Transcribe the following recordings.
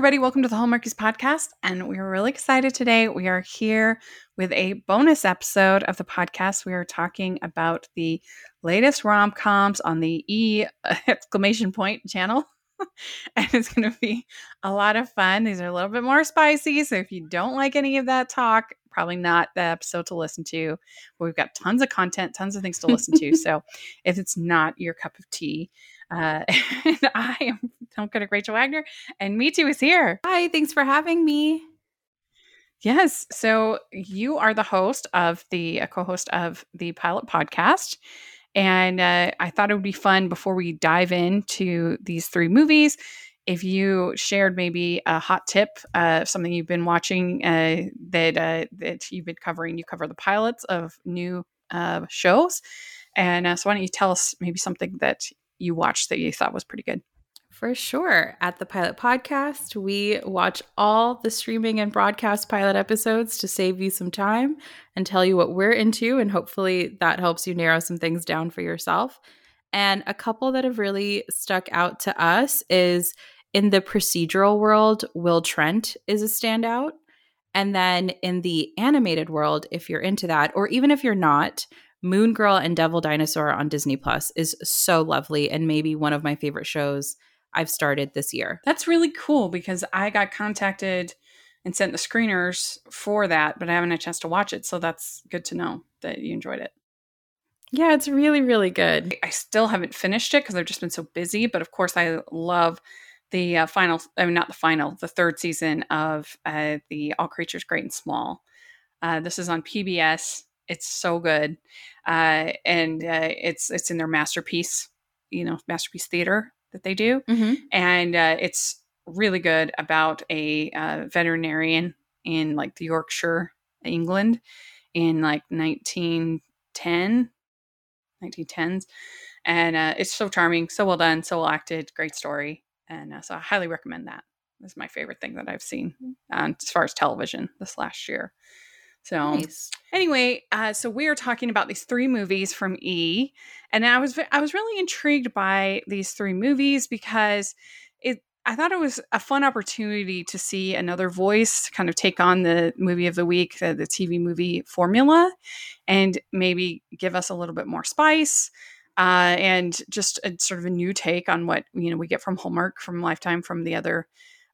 everybody. Welcome to the Hallmarkies podcast. And we are really excited today. We are here with a bonus episode of the podcast. We are talking about the latest rom coms on the E exclamation point channel. and it's going to be a lot of fun. These are a little bit more spicy. So if you don't like any of that talk, probably not the episode to listen to. But we've got tons of content, tons of things to listen to. so if it's not your cup of tea, uh, and I am Tonka Rachel Wagner, and Mitu is here. Hi, thanks for having me. Yes. So you are the host of the co-host of the Pilot Podcast. And uh, I thought it would be fun before we dive into these three movies. If you shared maybe a hot tip, uh, something you've been watching uh, that uh, that you've been covering, you cover the pilots of new uh, shows, and uh, so why don't you tell us maybe something that you watched that you thought was pretty good? For sure. At the Pilot Podcast, we watch all the streaming and broadcast pilot episodes to save you some time and tell you what we're into. And hopefully that helps you narrow some things down for yourself. And a couple that have really stuck out to us is in the procedural world, Will Trent is a standout. And then in the animated world, if you're into that, or even if you're not, Moon Girl and Devil Dinosaur on Disney Plus is so lovely and maybe one of my favorite shows I've started this year. That's really cool because I got contacted and sent the screeners for that, but I haven't had a chance to watch it. So that's good to know that you enjoyed it. Yeah, it's really, really good. I still haven't finished it because I've just been so busy. But of course, I love the uh, final, I mean, not the final, the third season of uh, the All Creatures Great and Small. Uh, this is on PBS. It's so good, uh, and uh, it's it's in their masterpiece, you know, masterpiece theater that they do, mm-hmm. and uh, it's really good about a uh, veterinarian in like the Yorkshire, England, in like 1910, 1910s, and uh, it's so charming, so well done, so well acted, great story, and uh, so I highly recommend that. This is my favorite thing that I've seen uh, as far as television this last year. So nice. anyway, uh, so we are talking about these three movies from E, and I was I was really intrigued by these three movies because it I thought it was a fun opportunity to see another voice kind of take on the movie of the week, the, the TV movie formula, and maybe give us a little bit more spice. Uh, and just a sort of a new take on what you know we get from Hallmark, from Lifetime, from the other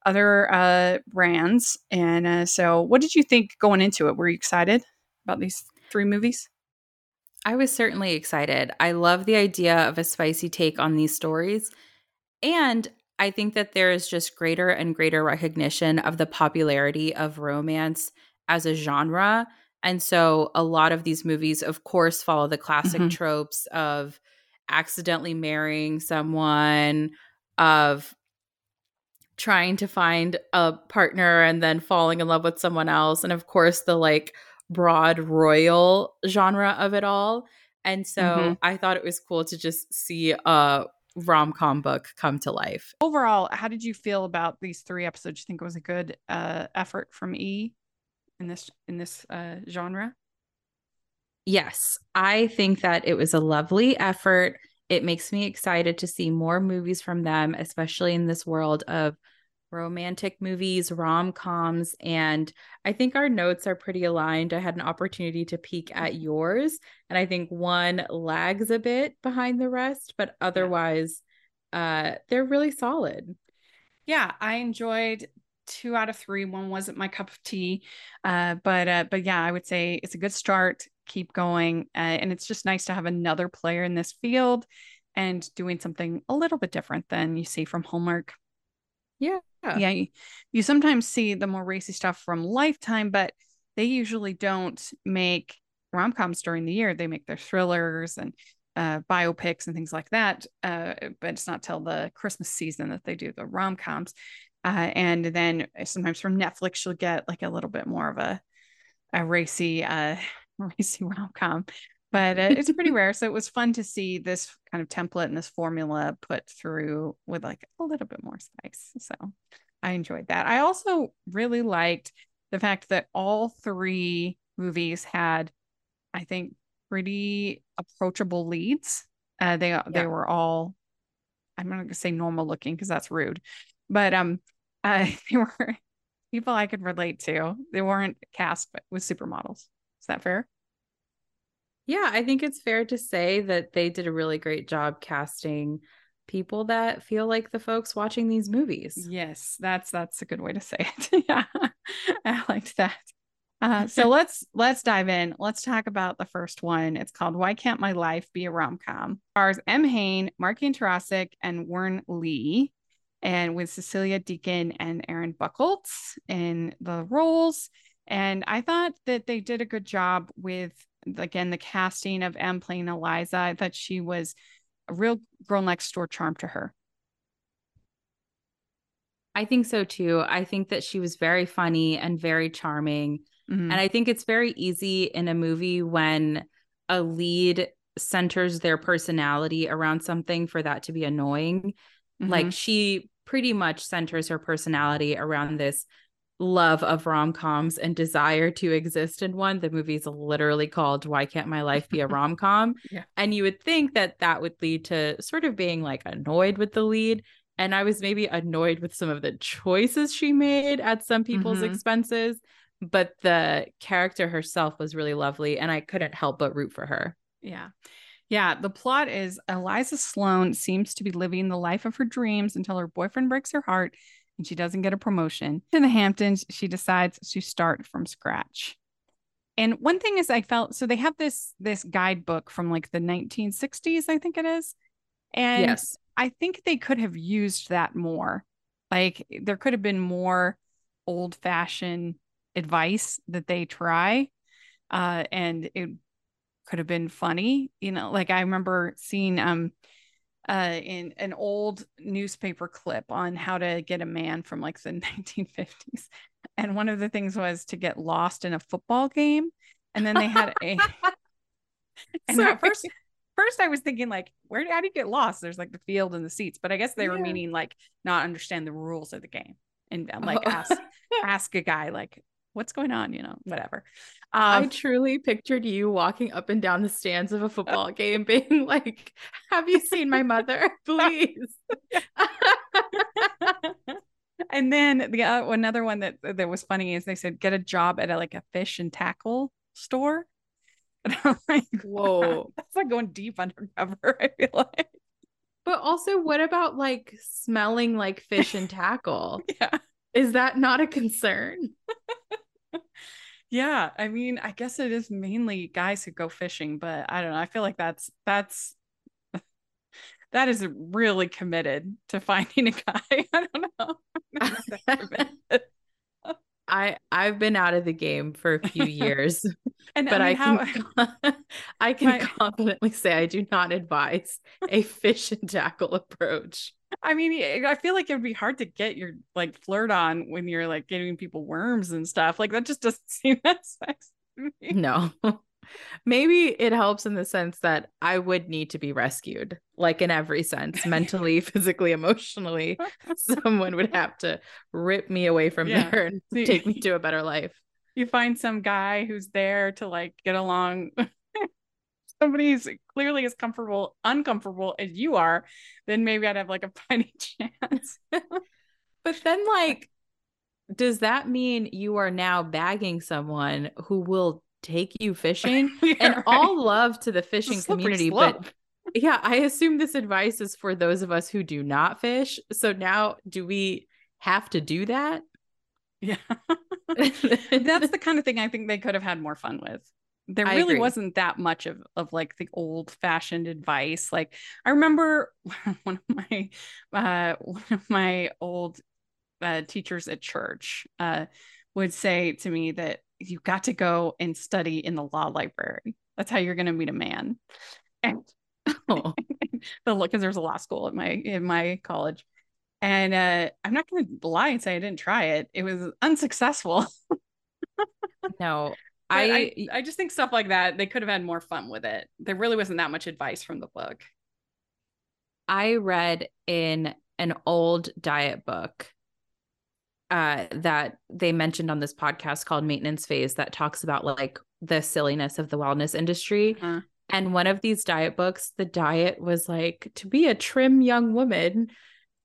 other uh, brands. And uh, so, what did you think going into it? Were you excited about these three movies? I was certainly excited. I love the idea of a spicy take on these stories. And I think that there is just greater and greater recognition of the popularity of romance as a genre. And so a lot of these movies, of course, follow the classic mm-hmm. tropes of accidentally marrying someone, of trying to find a partner and then falling in love with someone else and of course the like broad royal genre of it all. And so mm-hmm. i thought it was cool to just see a rom-com book come to life. Overall how did you feel about these three episodes? You think it was a good uh, effort from e in this in this uh, genre? Yes. I think that it was a lovely effort it makes me excited to see more movies from them, especially in this world of romantic movies, rom coms. And I think our notes are pretty aligned. I had an opportunity to peek at yours, and I think one lags a bit behind the rest, but otherwise, uh, they're really solid. Yeah, I enjoyed two out of three. One wasn't my cup of tea, uh, but uh, but yeah, I would say it's a good start keep going. Uh, and it's just nice to have another player in this field and doing something a little bit different than you see from Hallmark. Yeah. Yeah. You, you sometimes see the more racy stuff from Lifetime, but they usually don't make rom coms during the year. They make their thrillers and uh, biopics and things like that. Uh, but it's not till the Christmas season that they do the rom coms. Uh, and then sometimes from Netflix, you'll get like a little bit more of a, a racy uh, racy rom com, but uh, it's pretty rare. So it was fun to see this kind of template and this formula put through with like a little bit more spice. So I enjoyed that. I also really liked the fact that all three movies had, I think, pretty approachable leads. Uh, they yeah. they were all, I'm not gonna say normal looking because that's rude, but um, Uh, they were people I could relate to. They weren't cast but with supermodels. Is that fair? Yeah, I think it's fair to say that they did a really great job casting people that feel like the folks watching these movies. Yes, that's that's a good way to say it. yeah. I liked that. Uh, so let's let's dive in. Let's talk about the first one. It's called "Why Can't My Life Be a Rom Com?" Stars Em Haine, Marky Tarasic, and Warren Lee, and with Cecilia Deacon and Aaron Buchholz in the roles. And I thought that they did a good job with again the casting of Em playing Eliza. I thought she was a real girl next door charm to her. I think so too. I think that she was very funny and very charming. Mm-hmm. And I think it's very easy in a movie when a lead centers their personality around something for that to be annoying. Mm-hmm. Like she pretty much centers her personality around this love of rom coms and desire to exist in one. The movie is literally called Why Can't My Life Be a Rom Com? yeah. And you would think that that would lead to sort of being like annoyed with the lead. And I was maybe annoyed with some of the choices she made at some people's mm-hmm. expenses. But the character herself was really lovely. And I couldn't help but root for her. Yeah. Yeah, the plot is Eliza Sloan seems to be living the life of her dreams until her boyfriend breaks her heart and she doesn't get a promotion. In the Hamptons, she decides to start from scratch. And one thing is I felt so they have this this guidebook from like the 1960s, I think it is. And yes. I think they could have used that more. Like there could have been more old-fashioned advice that they try. Uh, and it could have been funny. You know, like I remember seeing um uh, in an old newspaper clip on how to get a man from like the 1950s. And one of the things was to get lost in a football game. And then they had a. and at first, first I was thinking like, where how do you get lost? There's like the field and the seats, but I guess they yeah. were meaning like not understand the rules of the game and like oh. ask ask a guy like, what's going on? You know, whatever. Um, I truly pictured you walking up and down the stands of a football game, being like, "Have you seen my mother? Please." and then the uh, another one that that was funny is they said get a job at a, like a fish and tackle store. And I'm like, whoa, that's like going deep undercover. I feel like. But also, what about like smelling like fish and tackle? yeah. Is that not a concern? Yeah i mean i guess it is mainly guys who go fishing but i don't know i feel like that's that's that is really committed to finding a guy i don't know I I've been out of the game for a few years, and but I, mean, I can how, I can my, confidently say I do not advise a fish and tackle approach. I mean, I feel like it would be hard to get your like flirt on when you're like giving people worms and stuff. Like that just doesn't seem that sexy. No. Maybe it helps in the sense that I would need to be rescued, like in every sense, mentally, physically, emotionally. Someone would have to rip me away from yeah. there and take me to a better life. You find some guy who's there to like get along somebody who's clearly as comfortable, uncomfortable as you are, then maybe I'd have like a fighting chance. but then, like, does that mean you are now bagging someone who will take you fishing? yeah, and right. all love to the fishing community, slope. but yeah, I assume this advice is for those of us who do not fish. So now, do we have to do that? Yeah. That's the kind of thing I think they could have had more fun with there really agree. wasn't that much of of like the old fashioned advice like i remember one of my uh one of my old uh, teachers at church uh would say to me that you've got to go and study in the law library. That's how you're going to meet a man. And oh. because there's a law school at my in my college. And uh i'm not going to lie and say i didn't try it. It was unsuccessful. No I, I, I just think stuff like that they could have had more fun with it. There really wasn't that much advice from the book. I read in an old diet book uh, that they mentioned on this podcast called Maintenance Phase that talks about like the silliness of the wellness industry. Uh-huh. And one of these diet books, the diet was like to be a trim young woman,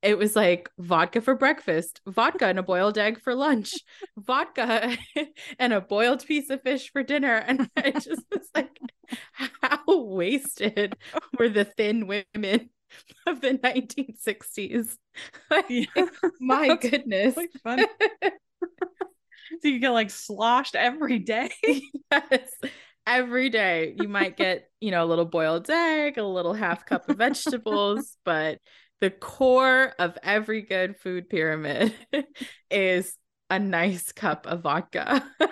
it was like vodka for breakfast, vodka and a boiled egg for lunch, vodka and a boiled piece of fish for dinner. And I just was like, how wasted were the thin women of the 1960s? yeah. My goodness. so you get like sloshed every day. yes every day you might get you know a little boiled egg a little half cup of vegetables but the core of every good food pyramid is a nice cup of vodka.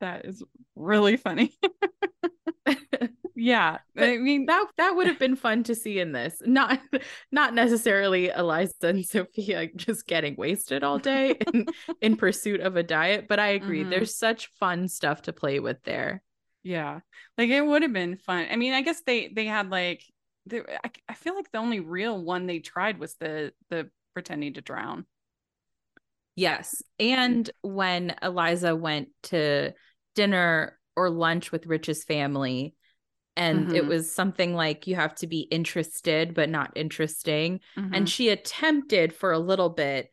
that is really funny. yeah, I mean that that would have been fun to see in this. Not not necessarily Eliza and Sophia just getting wasted all day in, in pursuit of a diet, but I agree. Mm-hmm. There's such fun stuff to play with there. Yeah. Like it would have been fun. I mean, I guess they they had like I, I feel like the only real one they tried was the the pretending to drown. Yes. And when Eliza went to dinner or lunch with Rich's family, and mm-hmm. it was something like you have to be interested but not interesting. Mm-hmm. And she attempted for a little bit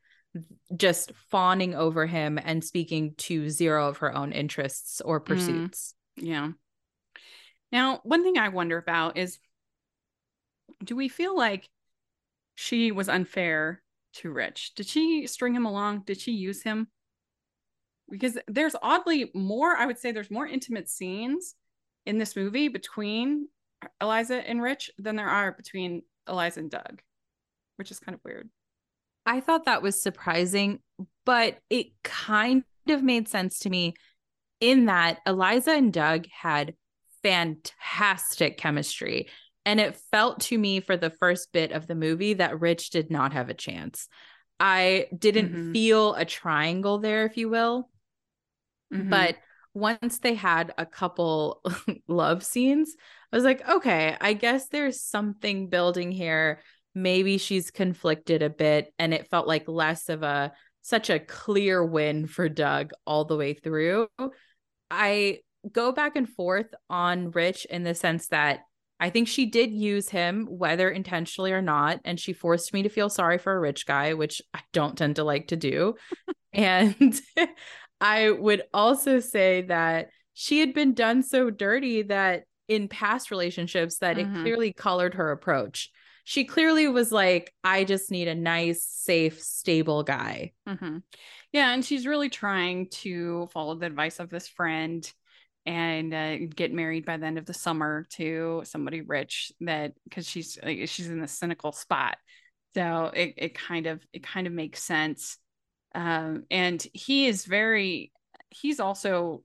just fawning over him and speaking to zero of her own interests or mm. pursuits. Mm. Yeah. Now, one thing I wonder about is do we feel like she was unfair to Rich? Did she string him along? Did she use him? Because there's oddly more, I would say there's more intimate scenes in this movie between Eliza and Rich than there are between Eliza and Doug, which is kind of weird. I thought that was surprising, but it kind of made sense to me in that Eliza and Doug had fantastic chemistry. And it felt to me for the first bit of the movie that Rich did not have a chance. I didn't mm-hmm. feel a triangle there, if you will. Mm-hmm. But once they had a couple love scenes, I was like, okay, I guess there's something building here. Maybe she's conflicted a bit. And it felt like less of a such a clear win for Doug all the way through. I go back and forth on Rich in the sense that I think she did use him, whether intentionally or not. And she forced me to feel sorry for a rich guy, which I don't tend to like to do. and I would also say that she had been done so dirty that in past relationships that mm-hmm. it clearly colored her approach. She clearly was like, I just need a nice, safe, stable guy. Mm-hmm. Yeah. And she's really trying to follow the advice of this friend and uh, get married by the end of the summer to somebody rich that because she's like, she's in a cynical spot so it, it kind of it kind of makes sense um, and he is very he's also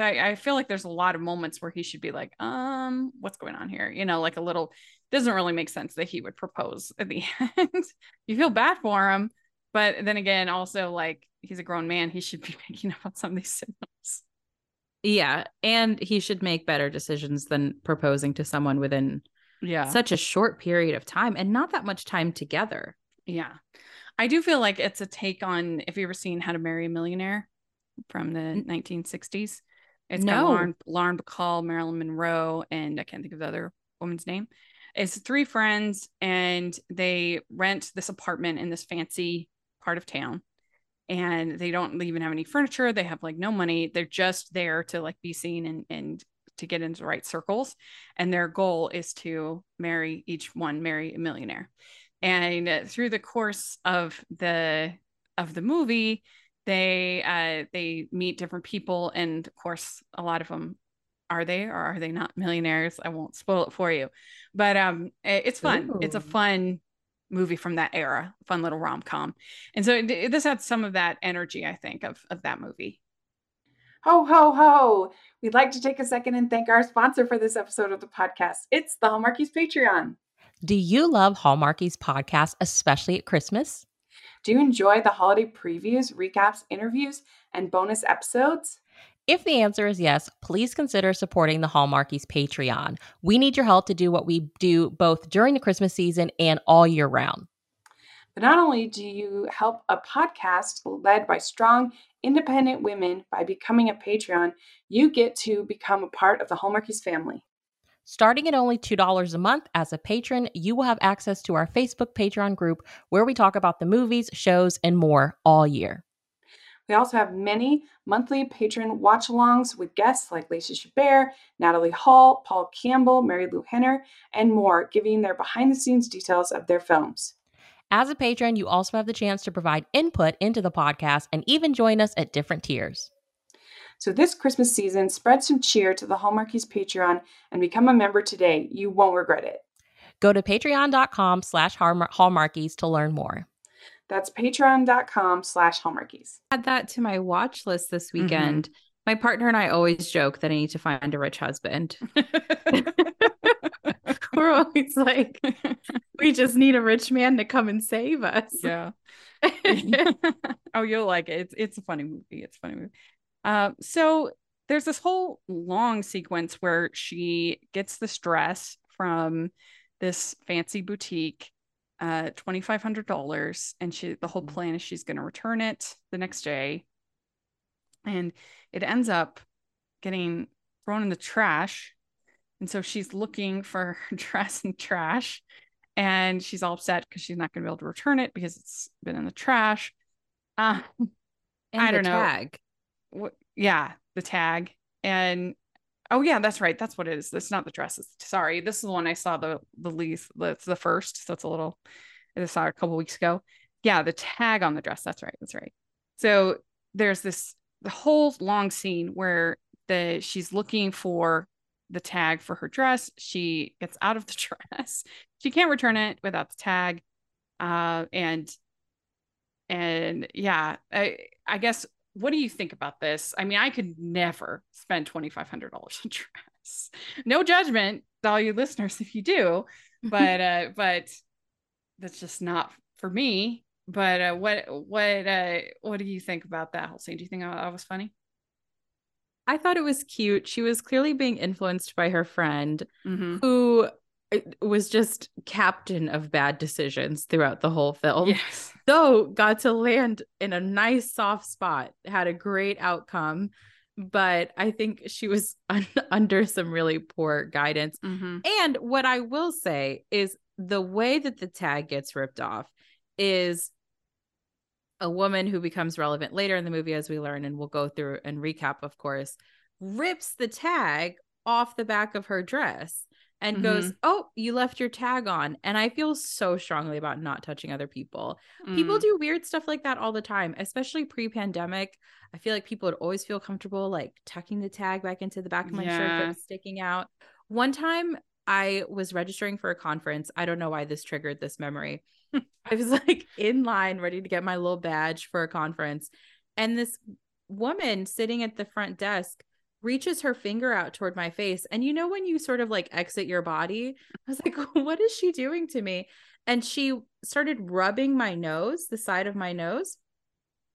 I feel like there's a lot of moments where he should be like, um, what's going on here? You know, like a little doesn't really make sense that he would propose at the end. you feel bad for him, but then again, also like he's a grown man, he should be picking up on some of these signals. Yeah, and he should make better decisions than proposing to someone within yeah such a short period of time and not that much time together. Yeah. I do feel like it's a take on if you ever seen How to Marry a Millionaire from the 1960s. It's no. got Lauren, Lauren Bacall, Marilyn Monroe, and I can't think of the other woman's name. It's three friends and they rent this apartment in this fancy part of town and they don't even have any furniture they have like no money they're just there to like be seen and and to get into the right circles and their goal is to marry each one marry a millionaire. And uh, through the course of the of the movie they uh they meet different people and of course a lot of them are they or are they not millionaires? I won't spoil it for you. But um it's fun. Ooh. it's a fun movie from that era, fun little rom com. And so it, this had some of that energy, I think, of, of that movie. Ho, ho, ho. We'd like to take a second and thank our sponsor for this episode of the podcast. It's the Hallmarkies Patreon. Do you love Hallmarkies podcast, especially at Christmas? Do you enjoy the holiday previews, recaps, interviews, and bonus episodes? If the answer is yes, please consider supporting the Hallmarkies Patreon. We need your help to do what we do both during the Christmas season and all year round. But not only do you help a podcast led by strong, independent women by becoming a Patreon, you get to become a part of the Hallmarkies family. Starting at only $2 a month as a patron, you will have access to our Facebook Patreon group where we talk about the movies, shows, and more all year. We also have many monthly patron watch alongs with guests like Lacey Chabert, Natalie Hall, Paul Campbell, Marilu Henner, and more, giving their behind the scenes details of their films. As a patron, you also have the chance to provide input into the podcast and even join us at different tiers. So this Christmas season, spread some cheer to the Hallmarkies Patreon and become a member today. You won't regret it. Go to patreon.com slash hallmarkies to learn more. That's patreon.com slash hallmarkies. Add that to my watch list this weekend. Mm-hmm. My partner and I always joke that I need to find a rich husband. We're always like, we just need a rich man to come and save us. Yeah. oh, you'll like it. It's, it's a funny movie. It's a funny movie. Uh, so there's this whole long sequence where she gets this dress from this fancy boutique uh $2500 and she the whole mm. plan is she's going to return it the next day. And it ends up getting thrown in the trash. And so she's looking for her dress in trash and she's all upset because she's not going to be able to return it because it's been in the trash. Uh, i don't know tag. what, yeah the tag. And Oh yeah, that's right. That's what it is. It's not the dresses. Sorry, this is the one I saw the the least. That's the first. So it's a little. I saw it a couple weeks ago. Yeah, the tag on the dress. That's right. That's right. So there's this the whole long scene where the she's looking for the tag for her dress. She gets out of the dress. She can't return it without the tag. Uh, and and yeah, I I guess what do you think about this? I mean, I could never spend $2,500 on dress. No judgment, all you listeners, if you do, but, uh, but that's just not for me. But, uh, what, what, uh, what do you think about that whole scene? Do you think that was funny? I thought it was cute. She was clearly being influenced by her friend mm-hmm. who was just captain of bad decisions throughout the whole film. Yes. Though got to land in a nice soft spot, had a great outcome, but I think she was un- under some really poor guidance. Mm-hmm. And what I will say is the way that the tag gets ripped off is a woman who becomes relevant later in the movie as we learn and we'll go through and recap of course rips the tag off the back of her dress and mm-hmm. goes, Oh, you left your tag on. And I feel so strongly about not touching other people. Mm. People do weird stuff like that all the time, especially pre pandemic. I feel like people would always feel comfortable like tucking the tag back into the back of my yeah. shirt that was sticking out. One time I was registering for a conference. I don't know why this triggered this memory. I was like in line ready to get my little badge for a conference. And this woman sitting at the front desk reaches her finger out toward my face. And you know, when you sort of like exit your body, I was like, what is she doing to me? And she started rubbing my nose, the side of my nose.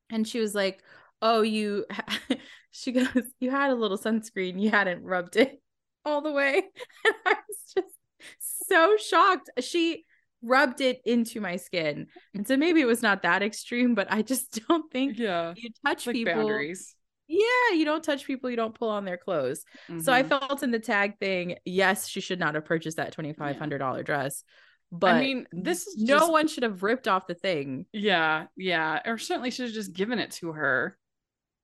And she was like, oh, you, she goes, you had a little sunscreen, you hadn't rubbed it all the way. And I was just so shocked. She, rubbed it into my skin. And so maybe it was not that extreme, but I just don't think yeah. you touch like people boundaries yeah, you don't touch people, you don't pull on their clothes. Mm-hmm. So I mm-hmm. felt in the tag thing, yes, she should not have purchased that $2,500 yeah. dress. But I mean, this is no just, one should have ripped off the thing. Yeah, yeah. Or certainly should have just given it to her.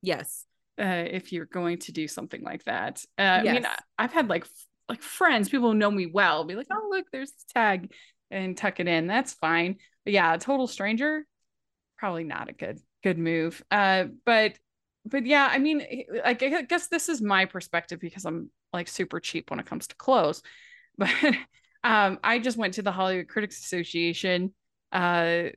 Yes. Uh, if you're going to do something like that. Uh, yes. I mean, I, have had like like friends, people who know me well, be like, oh look, there's this tag and tuck it in. That's fine. But yeah, a total stranger, probably not a good good move. Uh, but but yeah, I mean, like I guess this is my perspective because I'm like super cheap when it comes to clothes. But um, I just went to the Hollywood Critics Association uh,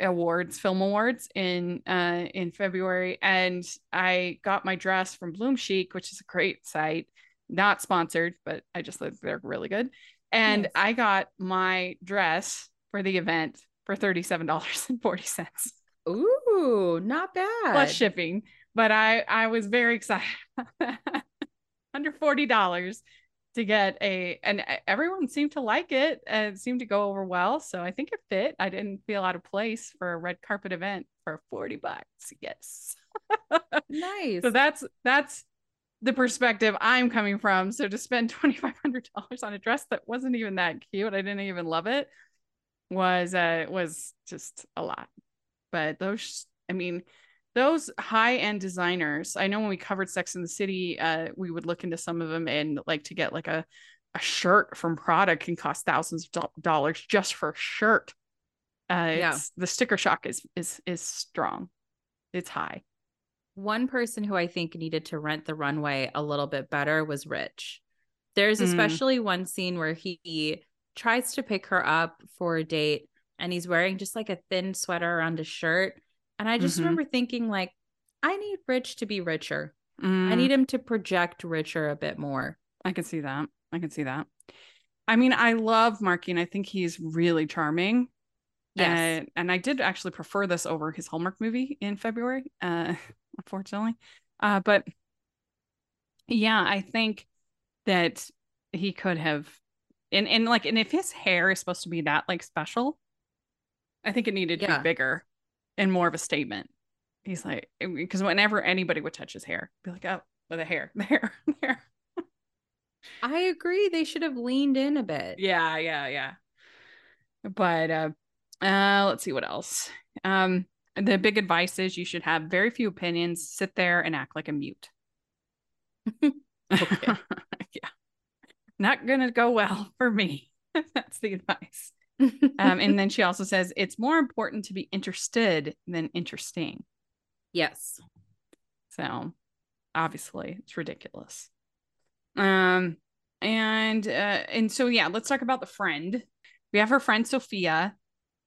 awards, film awards in uh, in February, and I got my dress from BloomChic, which is a great site, not sponsored, but I just think they're really good. And yes. I got my dress for the event for thirty seven dollars and forty cents. Ooh, not bad. Plus shipping. But I I was very excited Under forty dollars to get a and everyone seemed to like it and it seemed to go over well. So I think it fit. I didn't feel out of place for a red carpet event for 40 bucks. Yes. nice. So that's that's the perspective I'm coming from. So to spend $2,500 on a dress that wasn't even that cute, I didn't even love it, was uh was just a lot. But those, I mean, those high end designers. I know when we covered Sex in the City, uh, we would look into some of them and like to get like a a shirt from Prada can cost thousands of dollars just for a shirt. Uh, yeah. the sticker shock is is is strong. It's high. One person who I think needed to rent the runway a little bit better was Rich. There's mm. especially one scene where he tries to pick her up for a date and he's wearing just like a thin sweater around his shirt. And I just mm-hmm. remember thinking, like, I need Rich to be richer. Mm. I need him to project richer a bit more. I can see that. I can see that. I mean, I love Marky and I think he's really charming. Yes. And, and I did actually prefer this over his Hallmark movie in February, uh, unfortunately. Uh, but yeah, I think that he could have and and like and if his hair is supposed to be that like special, I think it needed to yeah. be bigger and more of a statement. He's like because whenever anybody would touch his hair, be like, oh, the hair, the hair, the hair. I agree. They should have leaned in a bit. Yeah, yeah, yeah. But uh uh let's see what else. Um the big advice is you should have very few opinions, sit there and act like a mute. okay. yeah. Not gonna go well for me. That's the advice. Um, and then she also says it's more important to be interested than interesting. Yes. So obviously it's ridiculous. Um, and uh, and so yeah, let's talk about the friend. We have her friend Sophia,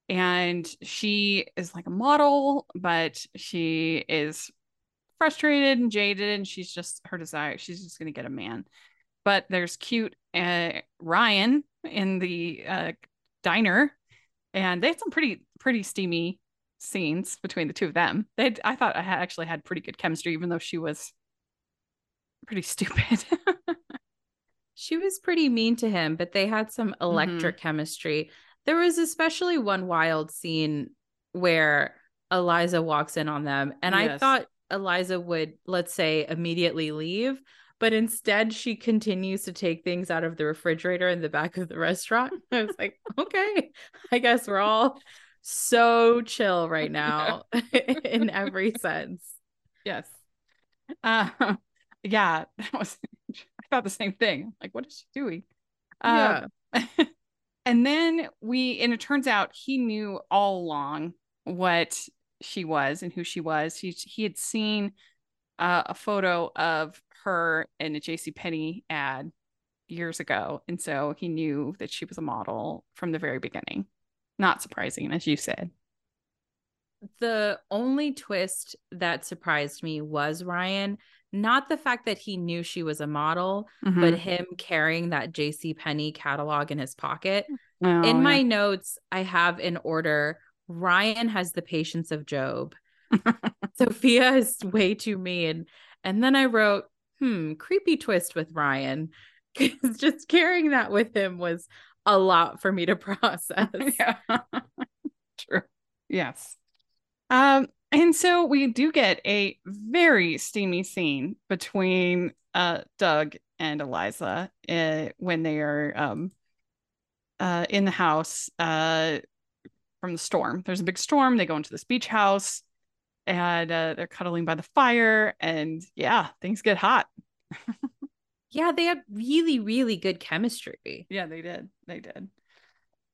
and she is like a model, but she is frustrated and jaded, and she's just her desire. She's just gonna get a man. But there's cute uh, Ryan in the uh, diner, and they had some pretty pretty steamy scenes between the two of them. They I thought I had actually had pretty good chemistry, even though she was pretty stupid. she was pretty mean to him, but they had some electric mm-hmm. chemistry. There was especially one wild scene where Eliza walks in on them, and yes. I thought Eliza would, let's say, immediately leave, but instead she continues to take things out of the refrigerator in the back of the restaurant. I was like, okay, I guess we're all so chill right now in every sense. Yes. Uh, yeah, that was I thought the same thing. Like, what is she doing? Yeah. Um, and then we and it turns out he knew all along what she was and who she was. He he had seen uh, a photo of her in a J.C. Penney ad years ago, and so he knew that she was a model from the very beginning. Not surprising, as you said. The only twist that surprised me was Ryan not the fact that he knew she was a model, mm-hmm. but him carrying that JC Penney catalog in his pocket. Oh, in my notes, I have in order Ryan has the patience of Job. Sophia is way too mean. And then I wrote, hmm, creepy twist with Ryan. Because just carrying that with him was a lot for me to process. yeah. True. Yes. Um, and so we do get a very steamy scene between uh, Doug and Eliza uh, when they are um, uh, in the house uh, from the storm. There's a big storm. They go into this beach house and uh, they're cuddling by the fire. And yeah, things get hot. yeah, they had really, really good chemistry. Yeah, they did. They did.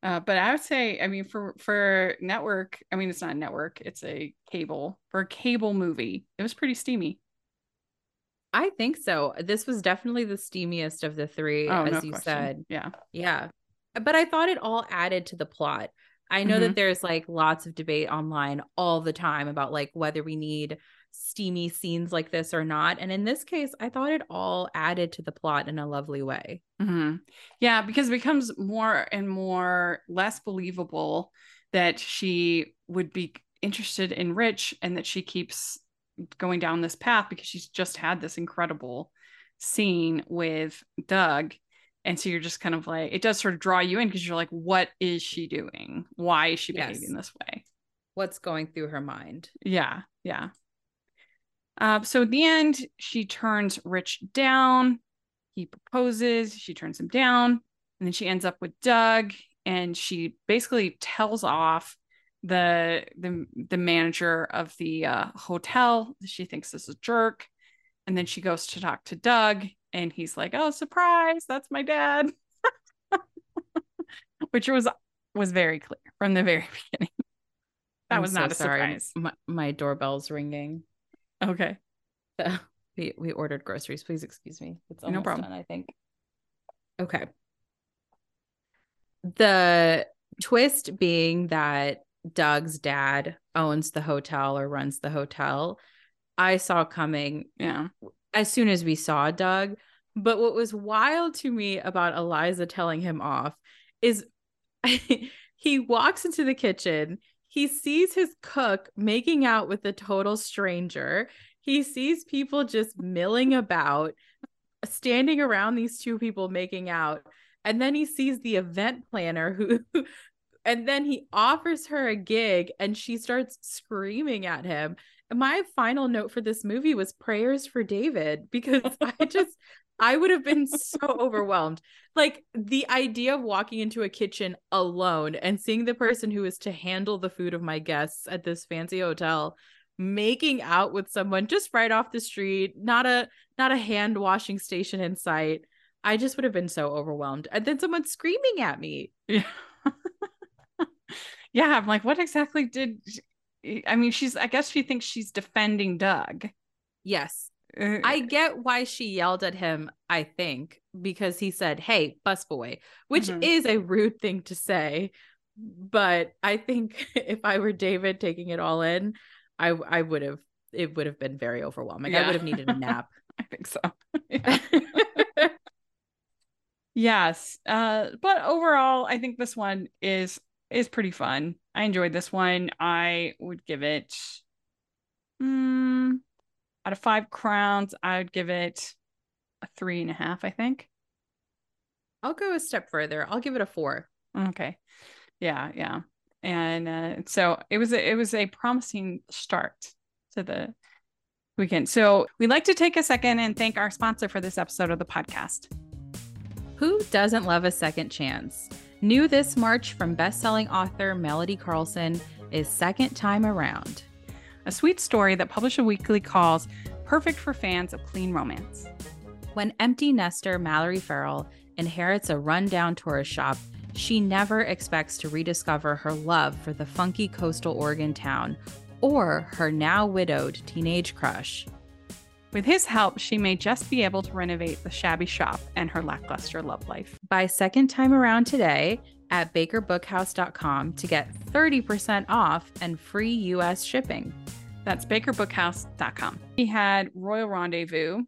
Uh, but I would say, I mean, for for network, I mean, it's not a network; it's a cable. For a cable movie, it was pretty steamy. I think so. This was definitely the steamiest of the three, oh, as no you question. said. Yeah, yeah. But I thought it all added to the plot. I know mm-hmm. that there's like lots of debate online all the time about like whether we need steamy scenes like this or not. And in this case, I thought it all added to the plot in a lovely way. Mm-hmm. Yeah, because it becomes more and more less believable that she would be interested in Rich and that she keeps going down this path because she's just had this incredible scene with Doug. And so you're just kind of like, it does sort of draw you in because you're like, what is she doing? Why is she behaving yes. this way? What's going through her mind? Yeah. Yeah. Uh, so at the end, she turns Rich down. He proposes. She turns him down, and then she ends up with Doug, and she basically tells off the the the manager of the uh, hotel. She thinks this is a jerk, and then she goes to talk to Doug, and he's like, "Oh, surprise! That's my dad," which was was very clear from the very beginning. That I'm was so not a sorry. surprise. My, my doorbell's ringing. Okay. we we ordered groceries. Please excuse me. It's No problem. done, I think. Okay. The twist being that Doug's dad owns the hotel or runs the hotel. I saw coming Yeah. As soon as we saw Doug. But what was wild to me about Eliza telling him off is he walks into the kitchen. He sees his cook making out with a total stranger. He sees people just milling about, standing around these two people making out. And then he sees the event planner who, and then he offers her a gig and she starts screaming at him. My final note for this movie was prayers for David because I just, I would have been so overwhelmed. Like the idea of walking into a kitchen alone and seeing the person who is to handle the food of my guests at this fancy hotel making out with someone just right off the street, not a not a hand washing station in sight. I just would have been so overwhelmed. And then someone screaming at me. Yeah. yeah. I'm like, what exactly did I mean? She's, I guess she thinks she's defending Doug. Yes. Uh, I get why she yelled at him, I think, because he said, Hey, busboy, which Mhm. is a rude thing to say. But I think if I were David taking it all in, I I would have it would have been very overwhelming. I would have needed a nap. I think so. Yeah. yes. Uh, but overall, I think this one is is pretty fun. I enjoyed this one. I would give it mm, out of five crowns, I would give it a three and a half, I think. I'll go a step further. I'll give it a four. Okay. Yeah, yeah. And uh, so it was a, it was a promising start to the weekend. So we'd like to take a second and thank our sponsor for this episode of the podcast. Who doesn't love a second chance? New this March from best-selling author Melody Carlson is Second Time Around. A sweet story that Publisher Weekly calls perfect for fans of clean romance. When empty nester Mallory Farrell inherits a rundown tourist shop, she never expects to rediscover her love for the funky coastal Oregon town or her now widowed teenage crush. With his help, she may just be able to renovate the shabby shop and her lackluster love life. Buy second time around today at bakerbookhouse.com to get 30% off and free US shipping. That's bakerbookhouse.com. He had Royal Rendezvous.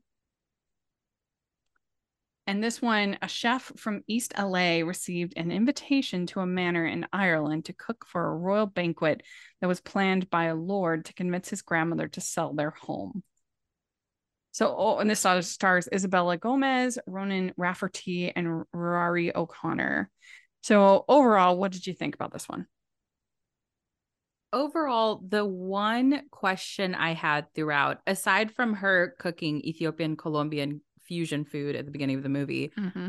And this one, a chef from East LA received an invitation to a manor in Ireland to cook for a royal banquet that was planned by a lord to convince his grandmother to sell their home. So, oh, and this stars, stars Isabella Gomez, Ronan Rafferty, and Rory O'Connor. So, overall, what did you think about this one? Overall, the one question I had throughout, aside from her cooking Ethiopian Colombian fusion food at the beginning of the movie, Mm-hmm.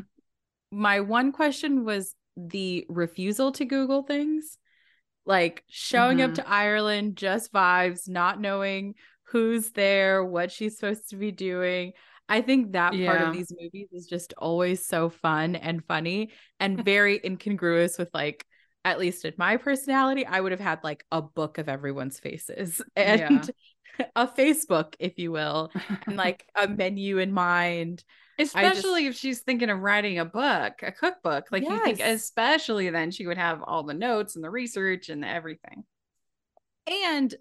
my one question was the refusal to Google things. Like showing up Mhm. to Ireland, just vibes, not knowing who's there, what she's supposed to be doing. I think that part of these movies is just always so fun and funny and very incongruous with like at least in my personality, I would have had like a book of everyone's faces and a Facebook, if you will, and like a menu in mind. Especially if she's thinking of writing a book, a cookbook. Like you think, especially then she would have all the notes and the research and the everything. And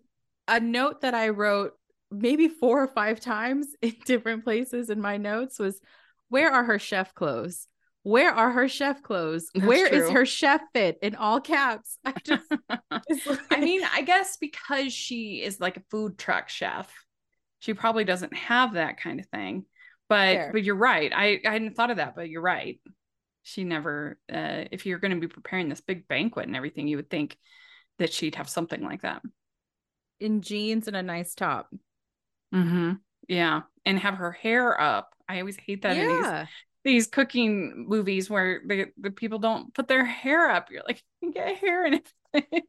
a note that I wrote maybe four or five times in different places in my notes was where are her chef clothes? Where are her chef clothes? That's Where is true. her chef fit in all caps? I just I mean, I guess because she is like a food truck chef, she probably doesn't have that kind of thing. But Fair. but you're right. I, I hadn't thought of that, but you're right. She never uh if you're gonna be preparing this big banquet and everything, you would think that she'd have something like that. in jeans and a nice top. Mm-hmm. Yeah, and have her hair up. I always hate that in these these cooking movies where the the people don't put their hair up. You're like, you get hair and everything.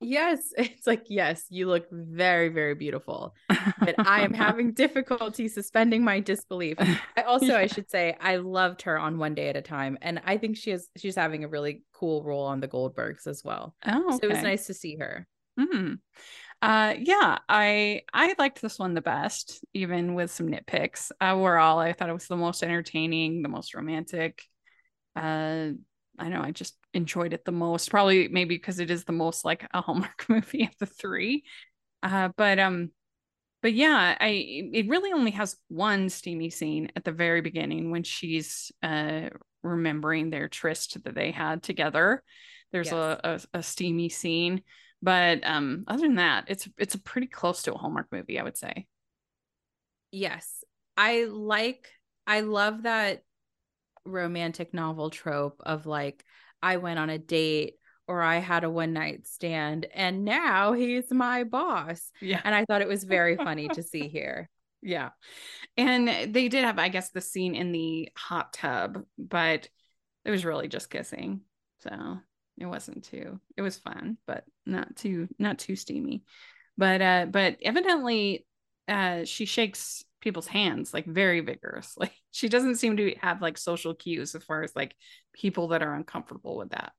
Yes, it's like yes, you look very very beautiful. But I am having difficulty suspending my disbelief. I also Yeah. I should say I loved her on One Day at a Time and I think she is she's having a really cool role on the Goldbergs as well. Oh, So it was nice to see her. Hmm. Uh, yeah, I I liked this one the best, even with some nitpicks. Overall, I thought it was the most entertaining, the most romantic. Uh, I know I just enjoyed it the most. Probably maybe because it is the most like a Hallmark movie of the three. Uh, but um, but yeah, I it really only has one steamy scene at the very beginning when she's uh remembering their tryst that they had together. There's Yes. a, a a steamy scene, but um other than that, it's it's a pretty close to a Hallmark movie, I would say. Yes. I like I love that romantic novel trope of like I went on a date or I had a one night stand and now he's my boss. Yeah. And I thought it was very funny to see here. Yeah. And they did have, I guess, the scene in the hot tub, but it was really just kissing. So it wasn't too, it was fun, but not too, not too steamy. But uh, but evidently uh she shakes people's hands like very vigorously. She doesn't seem to have like social cues as far as like people that are uncomfortable with that.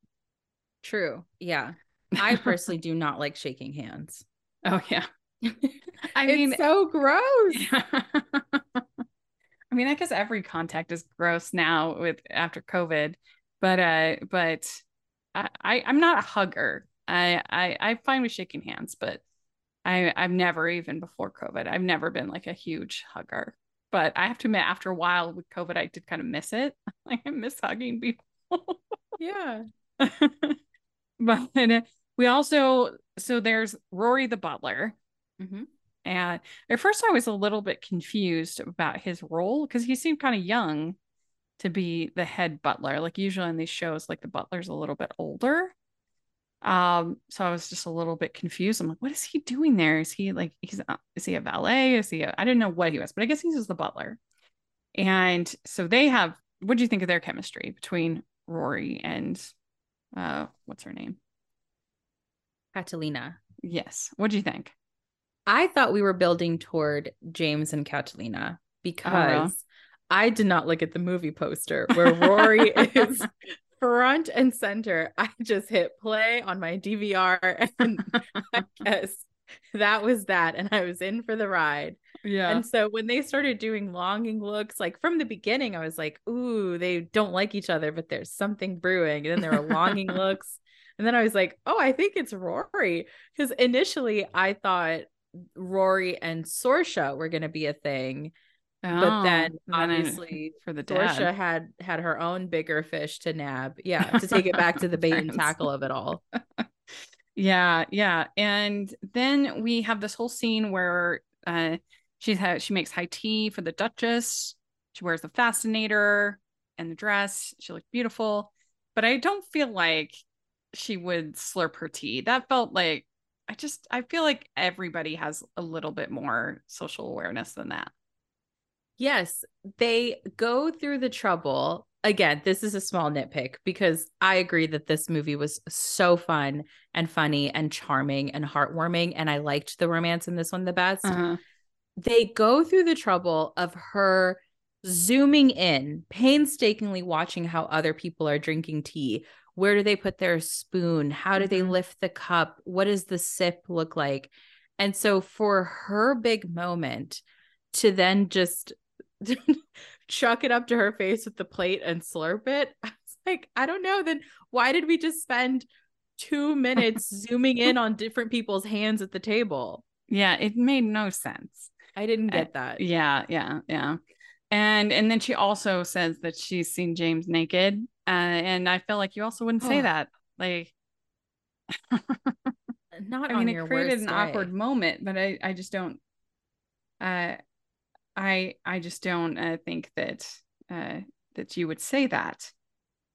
True. Yeah. I personally do not like shaking hands. Oh yeah. I it's mean so gross. I mean, I guess every contact is gross now with after COVID, but uh, but I, I I'm not a hugger. I I I'm fine with shaking hands, but I I've never even before COVID, I've never been like a huge hugger. But I have to admit, after a while with COVID, I did kind of miss it. Like I miss hugging people. Yeah. but uh, we also so there's Rory the butler. Mhm. And at first, I was a little bit confused about his role because he seemed kind of young to be the head butler. Like usually in these shows, like the butler's a little bit older. Um, so I was just a little bit confused. I'm like, what is he doing there? Is he like he's uh, is he a valet? Is he? A, I didn't know what he was, but I guess he's just the butler. And so they have. What do you think of their chemistry between Rory and uh, what's her name? Catalina. Yes. What do you think? I thought we were building toward James and Catalina because really? I did not look at the movie poster where Rory is front and center. I just hit play on my DVR and I guess that was that. And I was in for the ride. Yeah. And so when they started doing longing looks, like from the beginning, I was like, ooh, they don't like each other, but there's something brewing. And then there were longing looks. And then I was like, oh, I think it's Rory. Because initially I thought Rory and Sorsha were going to be a thing. But then Oh, obviously for the dad. Sorsha had had her own bigger fish to nab. Yeah, to take it back to the bait and tackle of it all. Yeah, yeah. And then we have this whole scene where uh she's ha- she makes high tea for the Duchess. She wears the fascinator and the dress. She looks beautiful. But I don't feel like she would slurp her tea. That felt like I just I feel like everybody has a little bit more social awareness than that. Yes, they go through the trouble. Again, this is a small nitpick because I agree that this movie was so fun and funny and charming and heartwarming. And I liked the romance in this one the best. Uh-huh. They go through the trouble of her zooming in, painstakingly watching how other people are drinking tea. Where do they put their spoon? How do they Mhm. lift the cup? What does the sip look like? And so for her big moment to then just chuck it up to her face with the plate and slurp it, I was like, I don't know. Then why did we just spend two minutes zooming in on different people's hands at the table? Yeah, it made no sense. I didn't Uh, get that. Yeah, yeah, yeah. And and then she also says that she's seen James naked. Uh, and I feel like you also wouldn't say Oh. that. Like, Not I mean, it created an awkward moment, but I I just don't. Uh, I I just don't uh, think that uh that you would say that.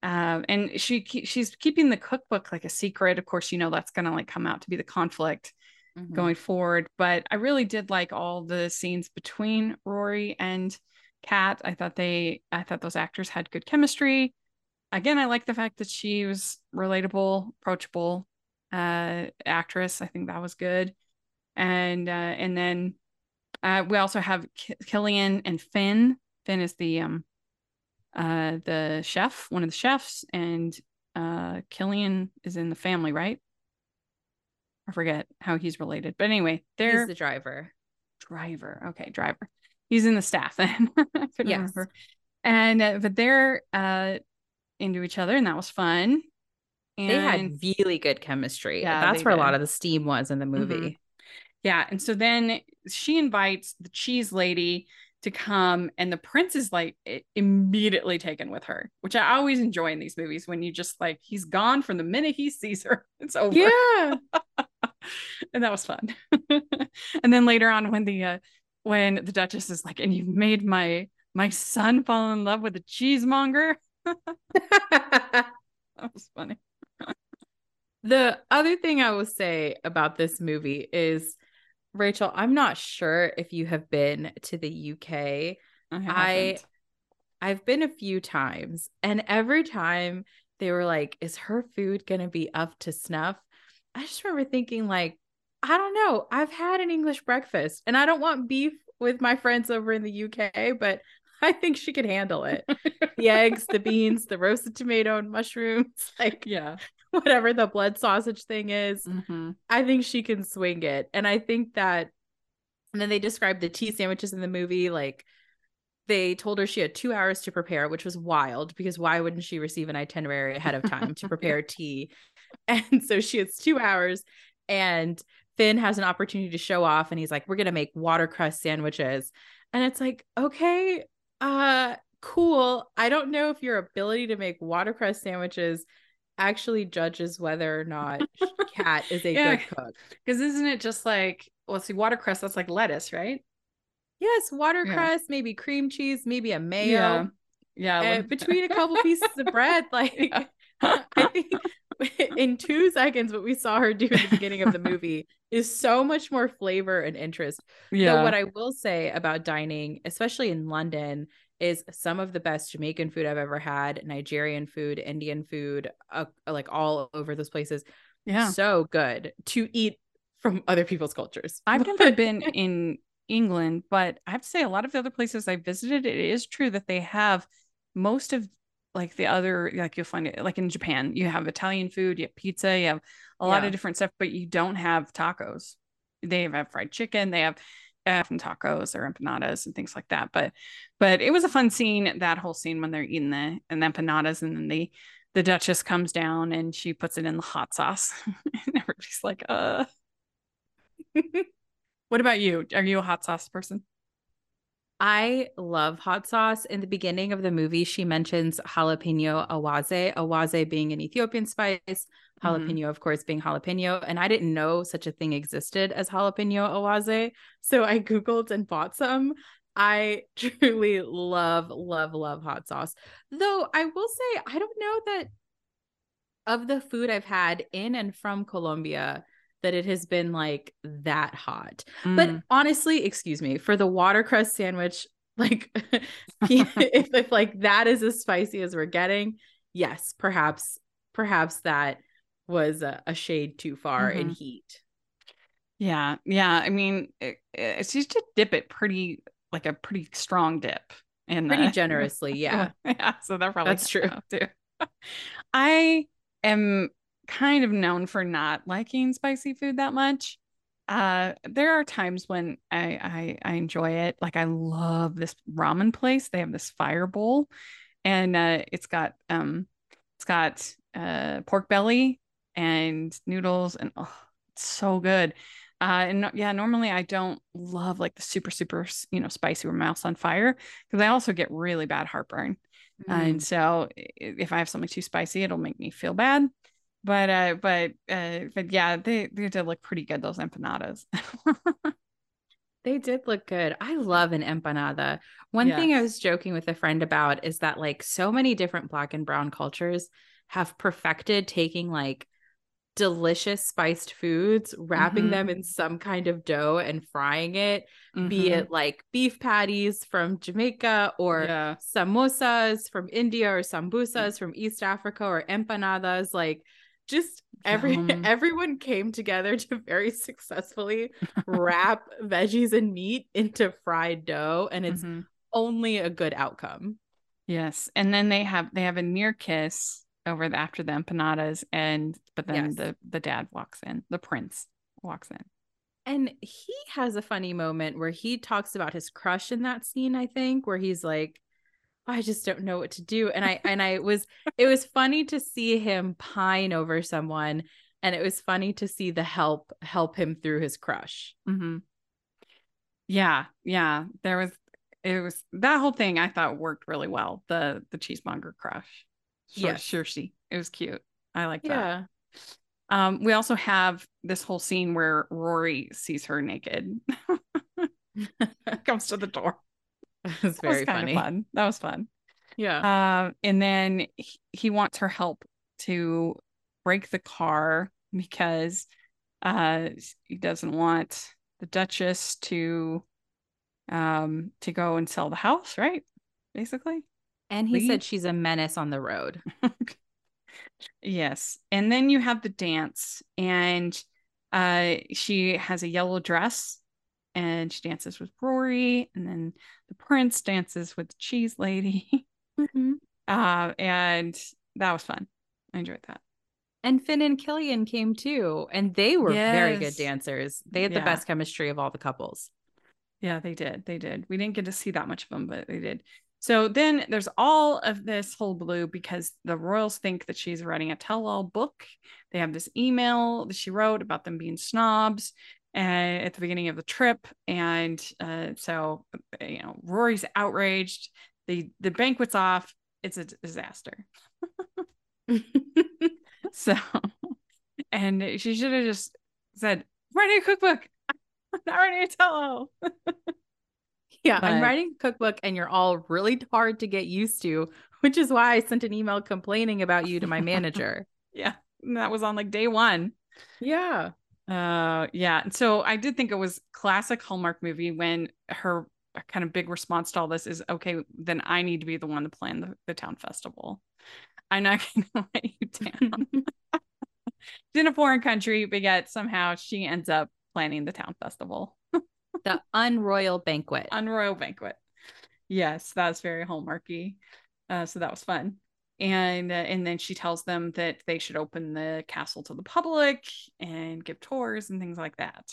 Um, and she she's keeping the cookbook like a secret. Of course, you know that's gonna like come out to be the conflict. Mhm. going forward. But I really did like all the scenes between Rory and Kat. I thought they, I thought those actors had good chemistry. Again, I like the fact that she was relatable, approachable uh, actress. I think that was good. And uh, and then uh, we also have K- Killian and Finn. Finn is the um uh the chef, one of the chefs, and uh Killian is in the family, right? I forget how he's related. But anyway, they're He's the driver. driver. Okay, driver. He's in the staff then. I couldn't Yes. remember. And uh, but they're uh into each other and that was fun. And They had really good chemistry. Yeah, That's where a did. Mm-hmm. lot of the steam was in the movie. Yeah, and so then she invites the cheese lady to come and the prince is like immediately taken with her, which I always enjoy in these movies when you just like he's gone from the minute he sees her. It's over. Yeah. and that was fun. and then later on, when the uh, when the Duchess is like, "And you've made my my son fall in love with a cheesemonger," that was funny. The other thing I will say about this movie is, Rachel, I'm not sure if you have been to the UK. I, I-. I've been a few times, and every time they were like, Is her food going to be up to snuff? I just remember thinking, like, I don't know. I've had an English breakfast and I don't want beef with my friends over in the UK, but I think she could handle it. the eggs, the beans, the roasted tomato and mushrooms, like yeah. whatever the blood sausage thing is. Mhm. I think she can swing it. And I think that, and then they described the tea sandwiches in the movie. Like they told her she had two hours to prepare, which was wild because why wouldn't she receive an itinerary ahead of time to prepare tea? And so she has two hours, and Finn has an opportunity to show off, and he's like, We're going to make watercress sandwiches. And it's like, okay, uh, cool. I don't know if your ability to make watercress sandwiches actually judges whether or not Cat is a Yeah. good cook. Because isn't it just like well, see, watercress? That's like lettuce, right? Yes, watercress, maybe cream cheese, maybe a mayo. Yeah. Yeah. uh, between a couple pieces of bread, like Yeah. I think in two seconds, what we saw her do in the beginning of the movie is so much more flavor and interest. yeah. Though what I will say about dining, especially in London, is some of the best Jamaican food I've ever had, Nigerian food, Indian food, uh, like all over those places. yeah. So good to eat from other people's cultures. I've never been in England, but I have to say, a lot of the other places I visited, it is true that they have most of like the other, like you'll find it like in Japan, you have Italian food, you have pizza, you have a lot of different stuff, but you don't have tacos. They have fried chicken, they have uh, tacos or empanadas and things like that. But but it was a fun scene, that whole scene when they're eating the and the empanadas, and then the the Duchess comes down and she puts it in the hot sauce, and everybody's like, uh. What about you? Are you a hot sauce person? I love hot sauce. In the beginning of the movie, she mentions jalapeno awaze, awaze being an Ethiopian spice, mm-hmm. jalapeno, of course, being jalapeno. And I didn't know such a thing existed as jalapeno awaze. So I Googled and bought some. I truly love, love, love hot sauce. Though I will say, I don't know that of the food I've had in and from Colombia, that it has been like that hot. But Mm. honestly, excuse me, for the watercress sandwich, like if, if like that is as spicy as we're getting, yes, perhaps perhaps that was a, a shade too far in Mhm. heat. yeah, yeah. I mean, it, it's used to dip it pretty, like a pretty strong dip, and Pretty generously, yeah. yeah. So they're probably That's true too. I am kind of known for not liking spicy food that much. Uh, there are times when I, I I enjoy it. Like I love this ramen place. They have this fire bowl, and uh, it's got um, it's got uh pork belly and noodles, and oh, it's so good. Uh, and yeah, normally I don't love like the super super you know spicy where my mouth's on fire because I also get really bad heartburn. Mm. And so if I have something too spicy, it'll make me feel bad. But uh but uh but yeah, they they did look pretty good, those empanadas. They did look good. I love an empanada. One thing I was joking with a friend about is that like so many different black and brown cultures have perfected taking like delicious spiced foods, wrapping Mhm. them in some kind of dough and frying it, be Mhm. it like beef patties from Jamaica or yeah. samosas from India or sambusas from East Africa or empanadas like just every Yum. everyone came together to very successfully wrap veggies and meat into fried dough and it's Mhm. only a good outcome. Yes, and then they have they have a near kiss over the after the empanadas, and but then Yes. the the dad walks in, the prince walks in. And he has a funny moment where he talks about his crush in that scene, I think, where he's like, I just don't know what to do. And I and I was it was funny to see him pine over someone and it was funny to see the help help him through his crush. hmm Yeah, yeah. There was it was that whole thing I thought worked really well. The the cheesemonger crush. Sure, Yes. sure. She it was cute. I like that. Yeah. Um, we also have this whole scene where Rory sees her naked. Comes to the door. It was was very kind funny. fun. That was fun. Yeah. Uh, and then he, he wants her help to break the car because uh, he doesn't want the Duchess to um to go and sell the house, right? Basically. And he leave? said she's a menace on the road. Yes. And then you have the dance and uh she has a yellow dress and she dances with Rory and then the prince dances with the cheese lady. uh and that was fun. I enjoyed that. And Finn and Killian came too, and they were very good dancers. They had Yeah. the best chemistry of all the couples. Yeah, they did. They did. We didn't get to see that much of them, but they did. So then there's all of this whole blue because the royals think that she's writing a tell-all book. They have this email that she wrote about them being snobs at the beginning of the trip, and uh, so uh, you know Rory's outraged. the The banquet's off. It's a disaster. So, and she should have just said, "Writing a cookbook, not writing a tell-all." Yeah, But- I'm writing a cookbook and you're all really hard to get used to, which is why I sent an email complaining about you to my manager. Yeah, and that was on like day one. yeah. Uh, yeah. So I did think it was classic Hallmark movie when her kind of big response to all this is, okay, then I need to be the one to plan the, the town festival. I'm not going to let you down. She's in a foreign country, but yet somehow she ends up planning the town festival the unroyal banquet. Unroyal Banquet. Yes, that's very Hallmarky. Uh, so that was fun. And uh, and then she tells them that they should open the castle to the public and give tours and things like that.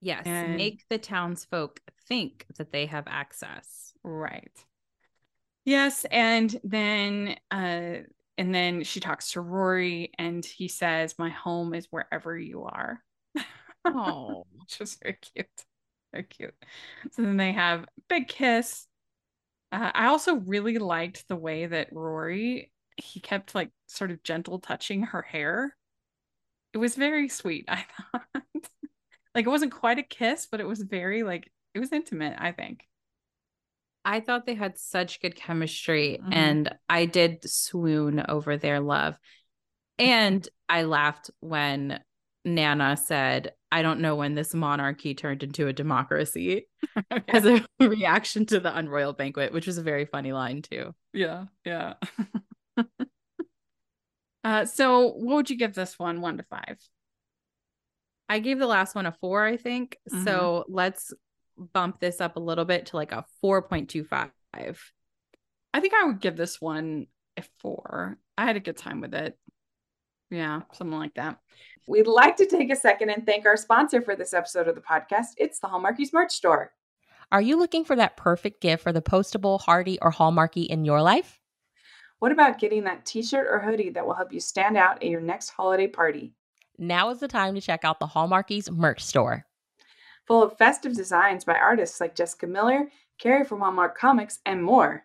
yes, and- make the townsfolk think that they have access. Right. Yes, and then uh and then she talks to Rory and he says, My home is wherever you are. Oh, Which was very cute. Very cute. So then they have big kiss. Uh, I also really liked the way that Rory he kept like sort of gentle touching her hair. It was very sweet, I thought. like it wasn't quite a kiss, but it was very like it was intimate, I think. I thought they had such good chemistry Mhm. and I did swoon over their love. And I laughed when Nana said, I don't know when this monarchy turned into a democracy as a reaction to the unroyal banquet, which was a very funny line too. Yeah, yeah. uh, so what would you give this one, one to five? I gave the last one a four, I think. Mhm. So let's bump this up a little bit to like a 4.25. I think I would give this one a four. I had a good time with it. Yeah, something like that. We'd like to take a second and thank our sponsor for this episode of the podcast. It's the Hallmarkies merch store. Are you looking for that perfect gift for the postable, hardy, or hallmarky in your life? What about getting that t shirt or hoodie that will help you stand out at your next holiday party? Now is the time to check out the Hallmarkies merch store. Full of festive designs by artists like Jessica Miller, Carrie from Hallmark Comics, and more.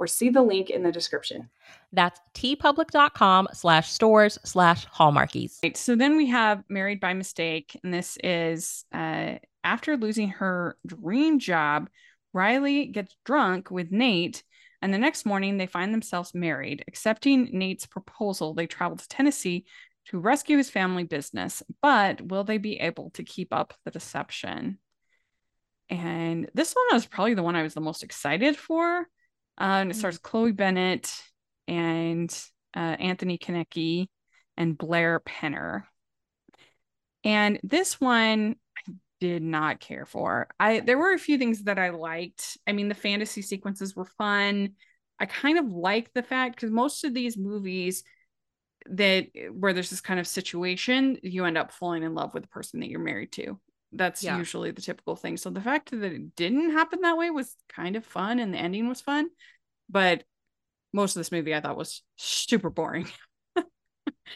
or see the link in the description. That's teepublic.com slash stores slash hallmarkies. Right, so then we have Married by Mistake, and this is uh, after losing her dream job, Riley gets drunk with Nate, and the next morning they find themselves married. Accepting Nate's proposal, they travel to Tennessee to rescue his family business, but will they be able to keep up the deception? And this one was probably the one I was the most excited for. Uh, and it stars Chloe Bennet and uh, Anthony Konechny and Blair Penner. And this one I did not care for. I there were a few things that I liked. I mean, the fantasy sequences were fun. I kind of like the fact because most of these movies that where there's this kind of situation, you end up falling in love with the person that you're married to. That's Yeah. usually the typical thing. So the fact that it didn't happen that way was kind of fun and the ending was fun. But most of this movie I thought was super boring.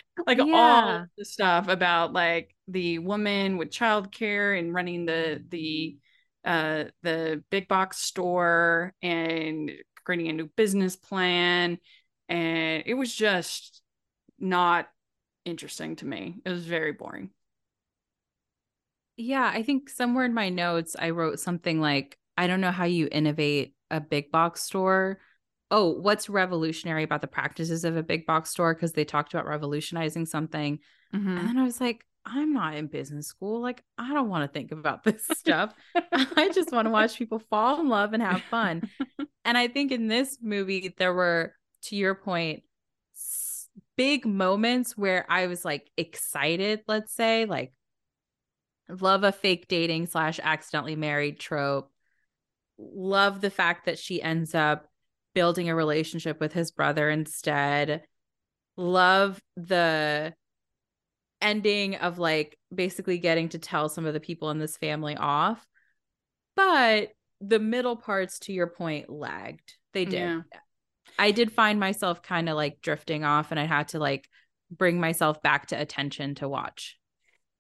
like all the stuff about like the woman with childcare and running the the uh the big box store and creating a new business plan and it was just not interesting to me. It was very boring. Yeah, I think somewhere in my notes I wrote something like, I don't know how you innovate a big box store. Oh, what's revolutionary about the practices of a big box store? Because they talked about revolutionizing something. Mhm. And then I was like, I'm not in business school. Like, I don't want to think about this stuff. I just want to watch people fall in love and have fun. And I think in this movie, there were, to your point, big moments where I was like excited, let's say, like, love a fake dating slash accidentally married trope. Love the fact that she ends up building a relationship with his brother instead. Love the ending of like basically getting to tell some of the people in this family off. But the middle parts, to your point, lagged. They did. Yeah. I did find myself kind of like drifting off, and I had to like bring myself back to attention to watch.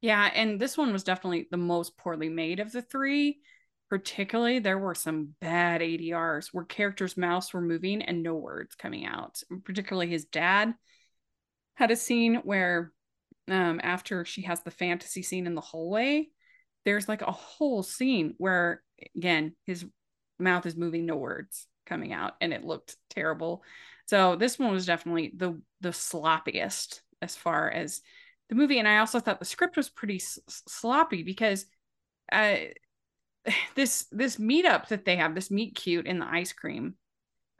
Yeah, and this one was definitely the most poorly made of the three. Particularly, there were some bad ADRs where characters' mouths were moving and no words coming out. Particularly, his dad had a scene where, um, after she has the fantasy scene in the hallway, there's like a whole scene where, again, his mouth is moving, no words coming out, and it looked terrible. So this one was definitely the the sloppiest as far as the movie and i also thought the script was pretty s- sloppy because uh this this meetup that they have this meet cute in the ice cream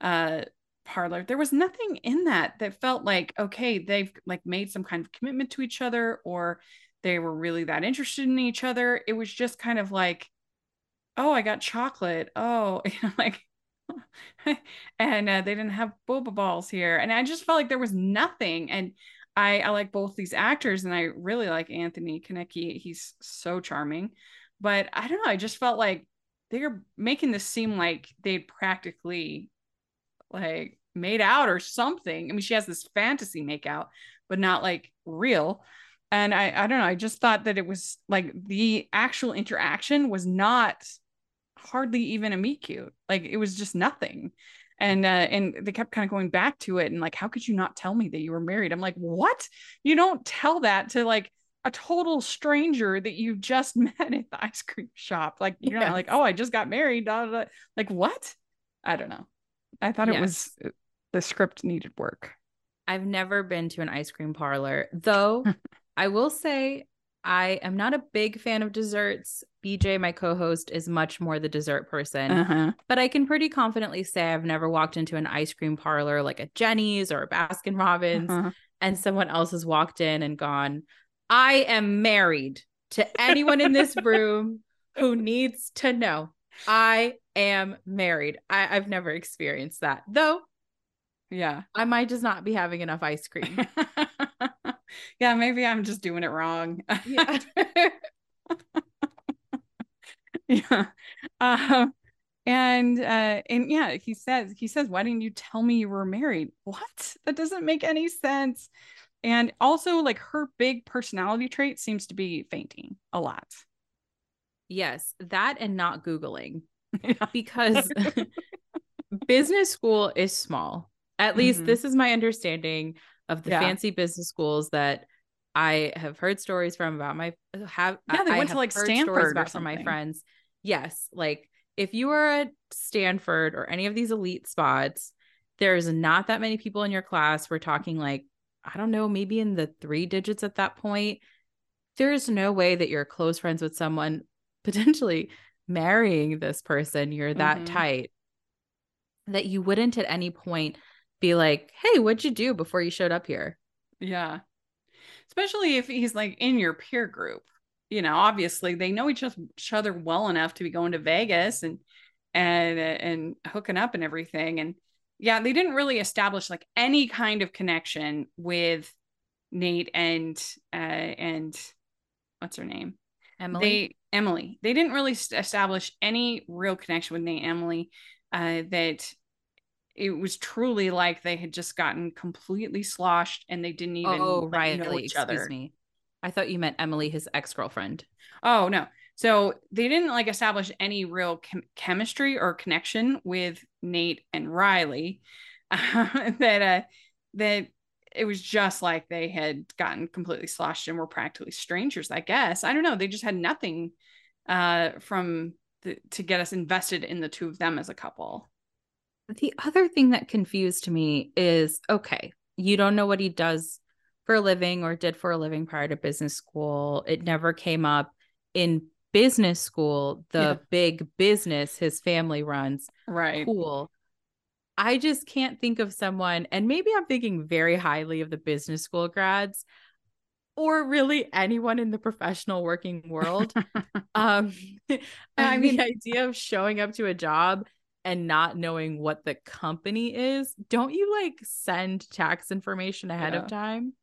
uh parlor there was nothing in that that felt like okay they've like made some kind of commitment to each other or they were really that interested in each other. It was just kind of like oh i got chocolate. Oh like and uh, they didn't have boba balls here. And i just felt like there was nothing. And I, I like both these actors and I really like Anthony Konechny. He's so charming. But I don't know, I just felt like they're making this seem like they'd practically like made out or something. I mean, she has this fantasy makeout, but not like real. And I, I don't know, I just thought that it was like the actual interaction was not hardly even a meet cute. Like it was just nothing and uh, and they kept kind of going back to it and like how could you not tell me that you were married? I'm like what? You don't tell that to like a total stranger that you just met at the ice cream shop. Like you're not like oh i just got married da, da. like what? I don't know. I thought it was uh, the script needed work. I've never been to an ice cream parlor, though I will say I am not a big fan of desserts. BJ, my co host, is much more the dessert person. uh-huh But I can pretty confidently say I've never walked into an ice cream parlor like a Jeni's or a Baskin Robbins uh-huh. and someone else has walked in and gone, I am married to anyone in this room who needs to know. I am married. I, I've never experienced that, though yeah I might just not be having enough ice cream. yeah maybe i'm just doing it wrong Yeah. yeah um and uh and yeah he says he says why didn't you tell me you were married what that doesn't make any sense and also like her big personality trait seems to be fainting a lot Yes, that and not Googling Yeah. because business school is small. At least Mhm. this is my understanding of the Yeah. fancy business schools that I have heard stories from about my have Yeah, they I went to, like, Stanford or about from my friends. Yes, like if you are at Stanford or any of these elite spots, there's not that many people in your class. We're talking like I don't know, maybe in the three digits at that point. There's no way that you're close friends with someone potentially marrying this person. You're that Mhm. tight that you wouldn't at any point be like, "Hey, what'd you do before you showed up here?" Yeah. Especially if he's like in your peer group. You know, obviously they know each other well enough to be going to Vegas and and and hooking up and everything. And yeah, they didn't really establish like any kind of connection with Nate and uh and what's her name? Emily. They Emily. They didn't really establish any real connection with Nate and Emily. Uh, that it was truly like they had just gotten completely sloshed and they didn't even oh, right. know each other. me. I thought you meant Emily, his ex girlfriend. Oh no. So they didn't like establish any real chem- chemistry or connection with Nate and Riley. that uh that it was just like they had gotten completely sloshed and were practically strangers, I guess. I don't know. They just had nothing uh from the, to get us invested in the two of them as a couple. The other thing that confused me is okay, you don't know what he does for a living or did for a living prior to business school. It never came up in business school, the Yeah. big business his family runs. Right. Cool. I just can't think of someone, and maybe I'm thinking very highly of the business school grads or really anyone in the professional working world. um, I mean, the idea of showing up to a job and not knowing what the company is, don't you like send tax information ahead Yeah. of time?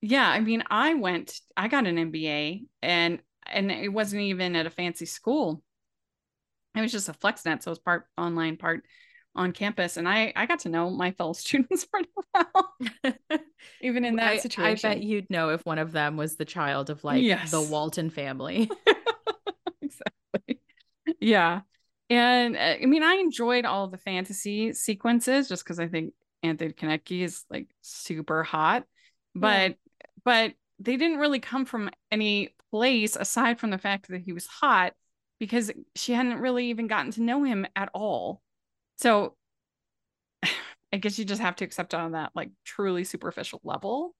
Yeah, I mean, I went, I got an MBA and and it wasn't even at a fancy school. It was just a FlexNet, so it was part online, part on campus, and I I got to know my fellow students pretty well, even in that I, I bet you'd know if one of them was the child of like Yes. the Walton family. exactly. Yeah. And uh, I mean, I enjoyed all the fantasy sequences just because I think Anthony Konechny is like super hot. But but they didn't really come from any place aside from the fact that he was hot because she hadn't really even gotten to know him at all. So I guess you just have to accept on that like truly superficial level.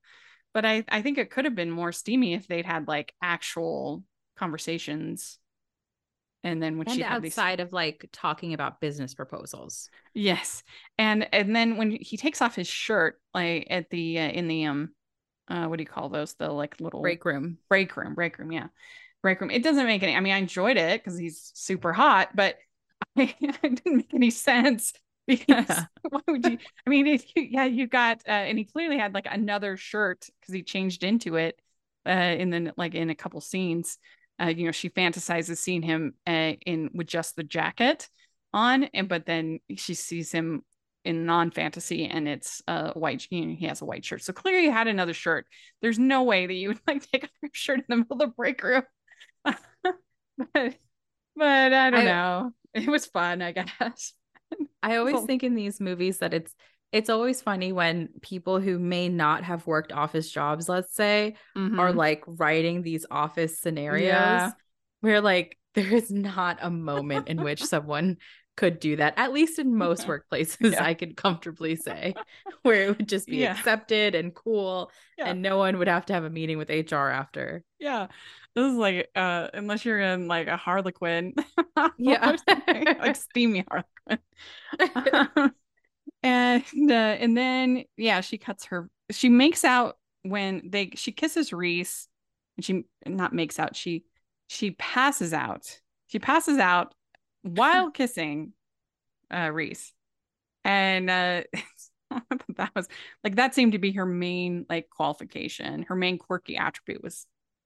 But I, I think it could have been more steamy if they'd had like actual conversations. And then when and she had these outside of like talking about business proposals. Yes. And and then when he takes off his shirt like at the uh, in the um uh what do you call those the like little Break room. break room break room yeah break room it doesn't make any I mean I enjoyed it because he's super hot but it didn't make any sense because Yeah. why would you I mean if you, yeah you got uh, and he clearly had like another shirt because he changed into it uh in the like in a couple scenes uh you know she fantasizes seeing him uh, in with just the jacket on and but then she sees him in non-fantasy and it's a white you know, he has a white shirt. So clearly he had another shirt. There's no way that you would like take off your shirt in the middle of the break room. But but i don't I- know. It was fun i guess. I always think in these movies that it's it's always funny when people who may not have worked office jobs, let's say, are Mhm. like writing these office scenarios Yeah. where like there is not a moment in which someone could do that. At least in most workplaces, Yeah. I could comfortably say, where it would just be Yeah. accepted and cool, and no one would have to have a meeting with HR after. yeah this is like uh unless you're in like a harlequin Yeah. like steamy harlequin and uh, and then yeah she cuts her she makes out when they she kisses reese and she not makes out she she passes out. She passes out while kissing uh reese. And uh that was like that seemed to be her main like qualification. Her main quirky attribute was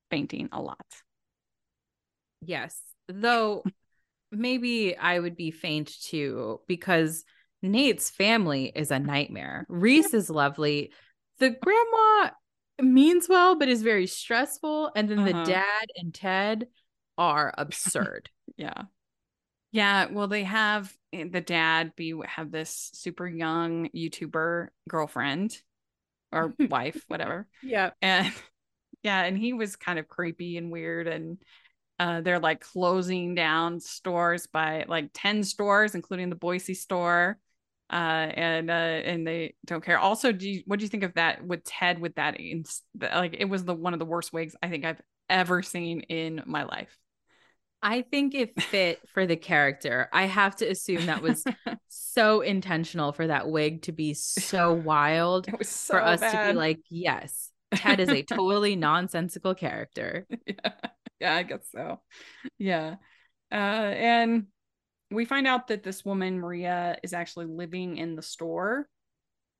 fainting a lot. Yes. Though maybe I would be faint too because Nate's family is a nightmare. Reese is lovely. The grandma means well, but is very stressful. And then Uh-huh. the dad and Ted are absurd. Yeah. Yeah. Well, they have eh, the dad be have this super young YouTuber girlfriend or wife, whatever. Yeah. And yeah, and he was kind of creepy and weird. And uh, they're like closing down stores by like 10 stores, including the Boise store. Uh, and uh, and they don't care. Also, do you, what do you think of that with Ted? With that, like it was the one of the worst wigs I think I've ever seen in my life. I think it fit for the character. I have to assume that was so intentional for that wig to be so wild so for us bad. to be like, yes, Ted is a totally nonsensical character. yeah. yeah, I guess so. Yeah. Uh, and we find out that this woman, Maria, is actually living in the store,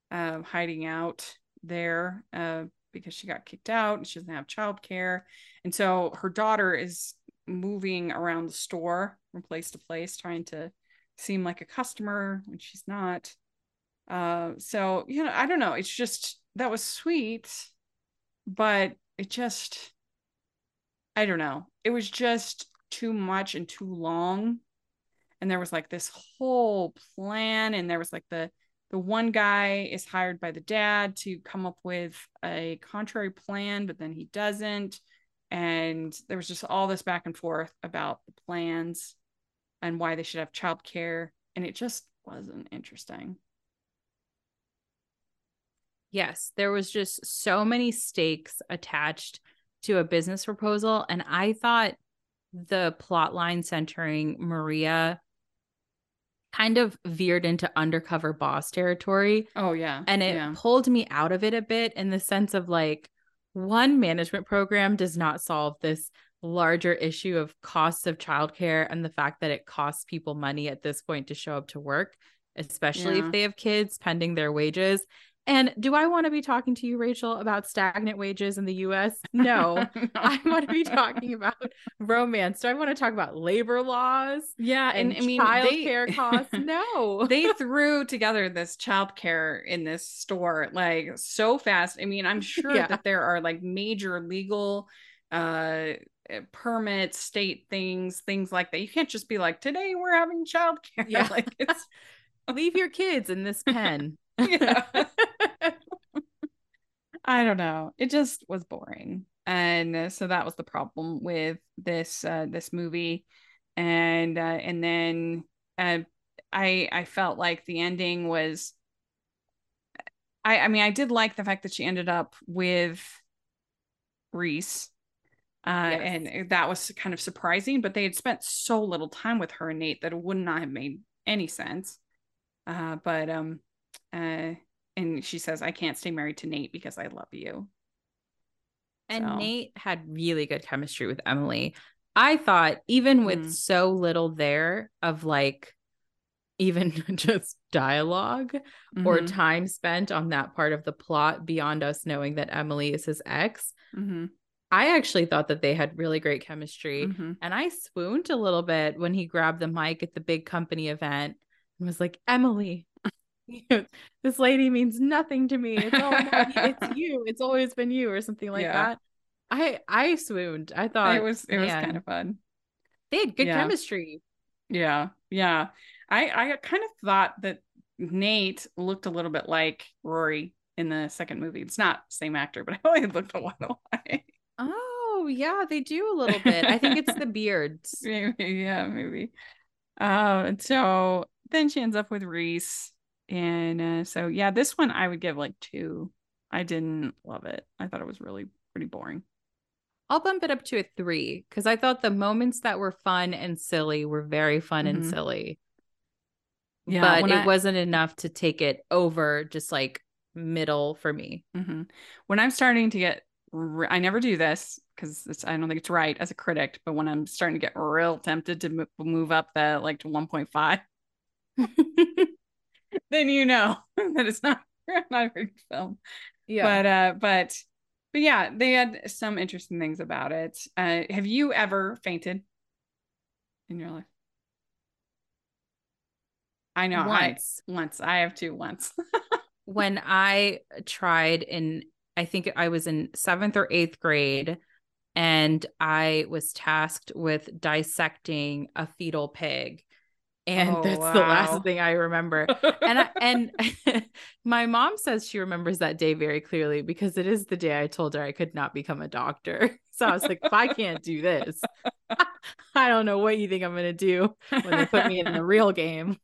uh, hiding out there uh, because she got kicked out and she doesn't have childcare. And so her daughter is moving around the store from place to place, trying to seem like a customer when she's not. Uh, so, you know, I don't know. It's just that was sweet, but it just, I don't know. It was just too much and too long. And there was like this whole plan, and there was like the the one guy is hired by the dad to come up with a contrary plan, but then he doesn't. And there was just all this back and forth about the plans and why they should have childcare. And it just wasn't interesting. Yes, there was just so many stakes attached to a business proposal. And I thought the plot line centering Maria kind of veered into undercover boss territory. Oh, yeah. And it yeah. pulled me out of it a bit in the sense of like, one management program does not solve this larger issue of costs of childcare and the fact that it costs people money at this point to show up to work, especially Yeah. if they have kids pending their wages. And do I want to be talking to you, Rachel, about stagnant wages in the US? No. I want to be talking about romance. Do I want to talk about labor laws Yeah, and, and, I mean, child they- care costs? No. they threw together this childcare in this store like so fast. I mean, I'm sure Yeah. that there are like major legal uh permits, state things, things like that. You can't just be like, today we're having childcare. Yeah. like it's Leave your kids in this pen. Yeah. I don't know. It just was boring. And uh, so that was the problem with this uh this movie. And uh and then uh I I felt like the ending was I I mean I did like the fact that she ended up with Reese. Uh Yes. and that was kind of surprising, but they had spent so little time with her and Nate that it would not have made any sense. Uh but um uh and she says I can't stay married to Nate because I love you. And So- Nate had really good chemistry with Emily. I thought, even with Mm. so little there of like even just dialogue or Mhm, time spent on that part of the plot beyond us knowing that Emily is his ex, mhm, I actually thought that they had really great chemistry. mhm. And I swooned a little bit when he grabbed the mic at the big company event and was like, Emily, this lady means nothing to me. It's all. It's you. It's always been you, or something like Yeah. that. I I swooned. I thought it was it was kind of fun. they had good yeah. chemistry. Yeah, yeah. I I kind of thought that Nate looked a little bit like Rory in the second movie. It's not same actor, but I thought he looked a lot alike. Oh yeah, they do a little bit. I think it's the beards. maybe, yeah, maybe. Uh, and so then she ends up with Reese, and uh, so yeah, this one I would give like two. I didn't love it. I thought it was really pretty boring. I'll bump it up to a three because I thought the moments that were fun and silly were very fun and Mhm. silly. Yeah, but it I- wasn't enough to take it over just like middle for me. hmm When I'm starting to get, re- I never do this because I don't think it's right as a critic. But when I'm starting to get real tempted to mo- move up the like to 1.5, then you know that it's not not a good film. But uh, but but yeah, they had some interesting things about it. Uh, have you ever fainted in your life? I know. once I once. I have two once. when I tried in, I think I was in seventh or eighth grade and I was tasked with dissecting a fetal pig. And Oh, that's the last thing I remember. And I, and my mom says she remembers that day very clearly because it is the day I told her I could not become a doctor. So I was like, if I can't do this, I don't know what you think I'm going to do when they put me in the real game.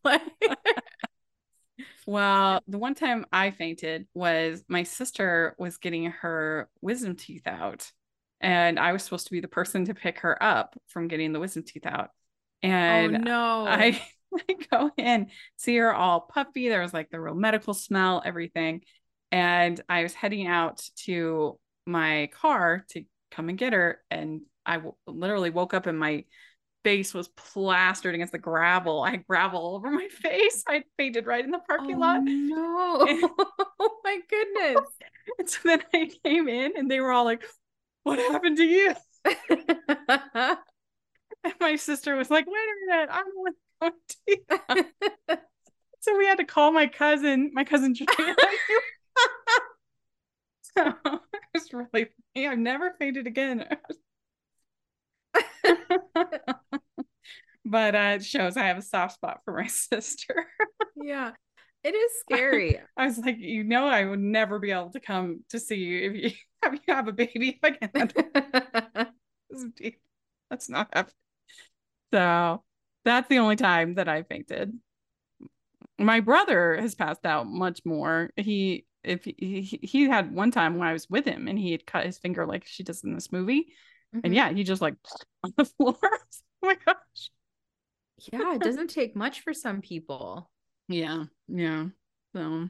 Well, the one time I fainted was my sister was getting her wisdom teeth out, and I was supposed to be the person to pick her up from getting the wisdom teeth out. Oh, and oh no. I, I go in, see her all puffy. There was like the real medical smell, everything. And I was heading out to my car to come and get her. And I w- literally woke up and my face was plastered against the gravel. I had gravel all over my face. I fainted right in the parking oh, lot. no. oh my goodness. And so then I came in and they were all like, What happened to you? And my sister was like, Wait a minute, I'm going to So we had to call my cousin, my cousin Julia. so it was really funny. I've never fainted again. but uh, it shows I have a soft spot for my sister. yeah. It is scary. I was like, you know, I would never be able to come to see you if you if you have a baby. If I can handle this deep. That's not happening. So that's the only time that I fainted. My brother has passed out much more. He if he, he he had one time when I was with him and he had cut his finger like she does in this movie. Mhm. And yeah, he just like on the floor. oh my gosh. yeah, it doesn't take much for some people. Yeah, yeah. So,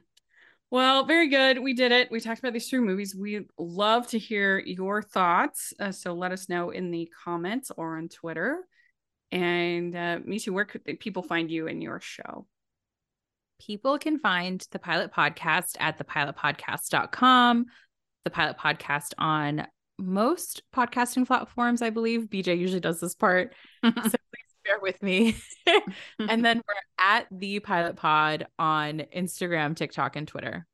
well, very good. We did it. We talked about these three movies. We love to hear your thoughts. Uh, so let us know in the comments or on Twitter. And uh, Mitu. Where could people find you and your show? People can find the Pilot Podcast at thepilotpodcast.com, the Pilot Podcast on most podcasting platforms, I believe. BJ usually does this part. so please bear with me. and then we're at the Pilot Pod on Instagram, TikTok, and Twitter.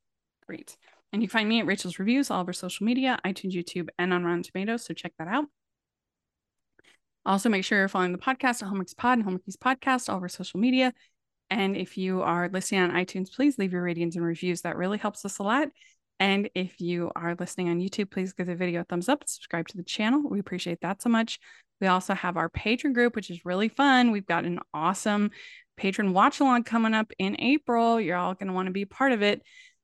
Great. And you can find me at Rachel's Reviews, all over social media, iTunes, YouTube, and on Rotten Tomatoes. So check that out. Also, make sure you're following the podcast at Hallmarkies Pod and Hallmarkies Podcast, all our social media. And if you are listening on iTunes, please leave your ratings and reviews. That really helps us a lot. And if you are listening on YouTube, please give the video a thumbs up subscribe to the channel. We appreciate that so much. We also have our Patreon group, which is really fun. We've got an awesome Patreon watch along coming up in April. You're all going to want to be part of it.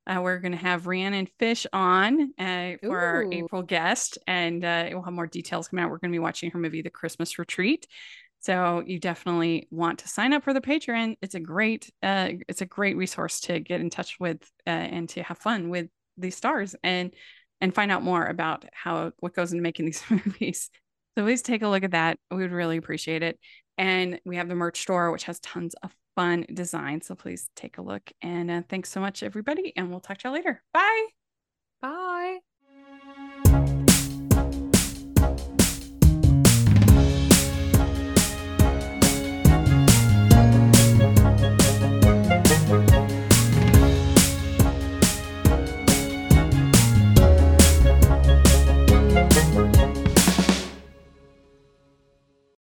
Uh, we're going to have Rhiannon Fish on uh, for our April guest, and uh, we'll have more details coming out. We're going to be watching her movie, The Christmas Retreat. So you definitely want to sign up for the Patreon. It's a great, uh, it's a great resource to get in touch with uh, and to have fun with these stars and and find out more about how what goes into making these movies. So please take a look at that. We would really appreciate it. And we have the merch store, which has tons of fun designs. So please take a look. And uh, thanks so much, everybody. And we'll talk to you later. Bye. Bye.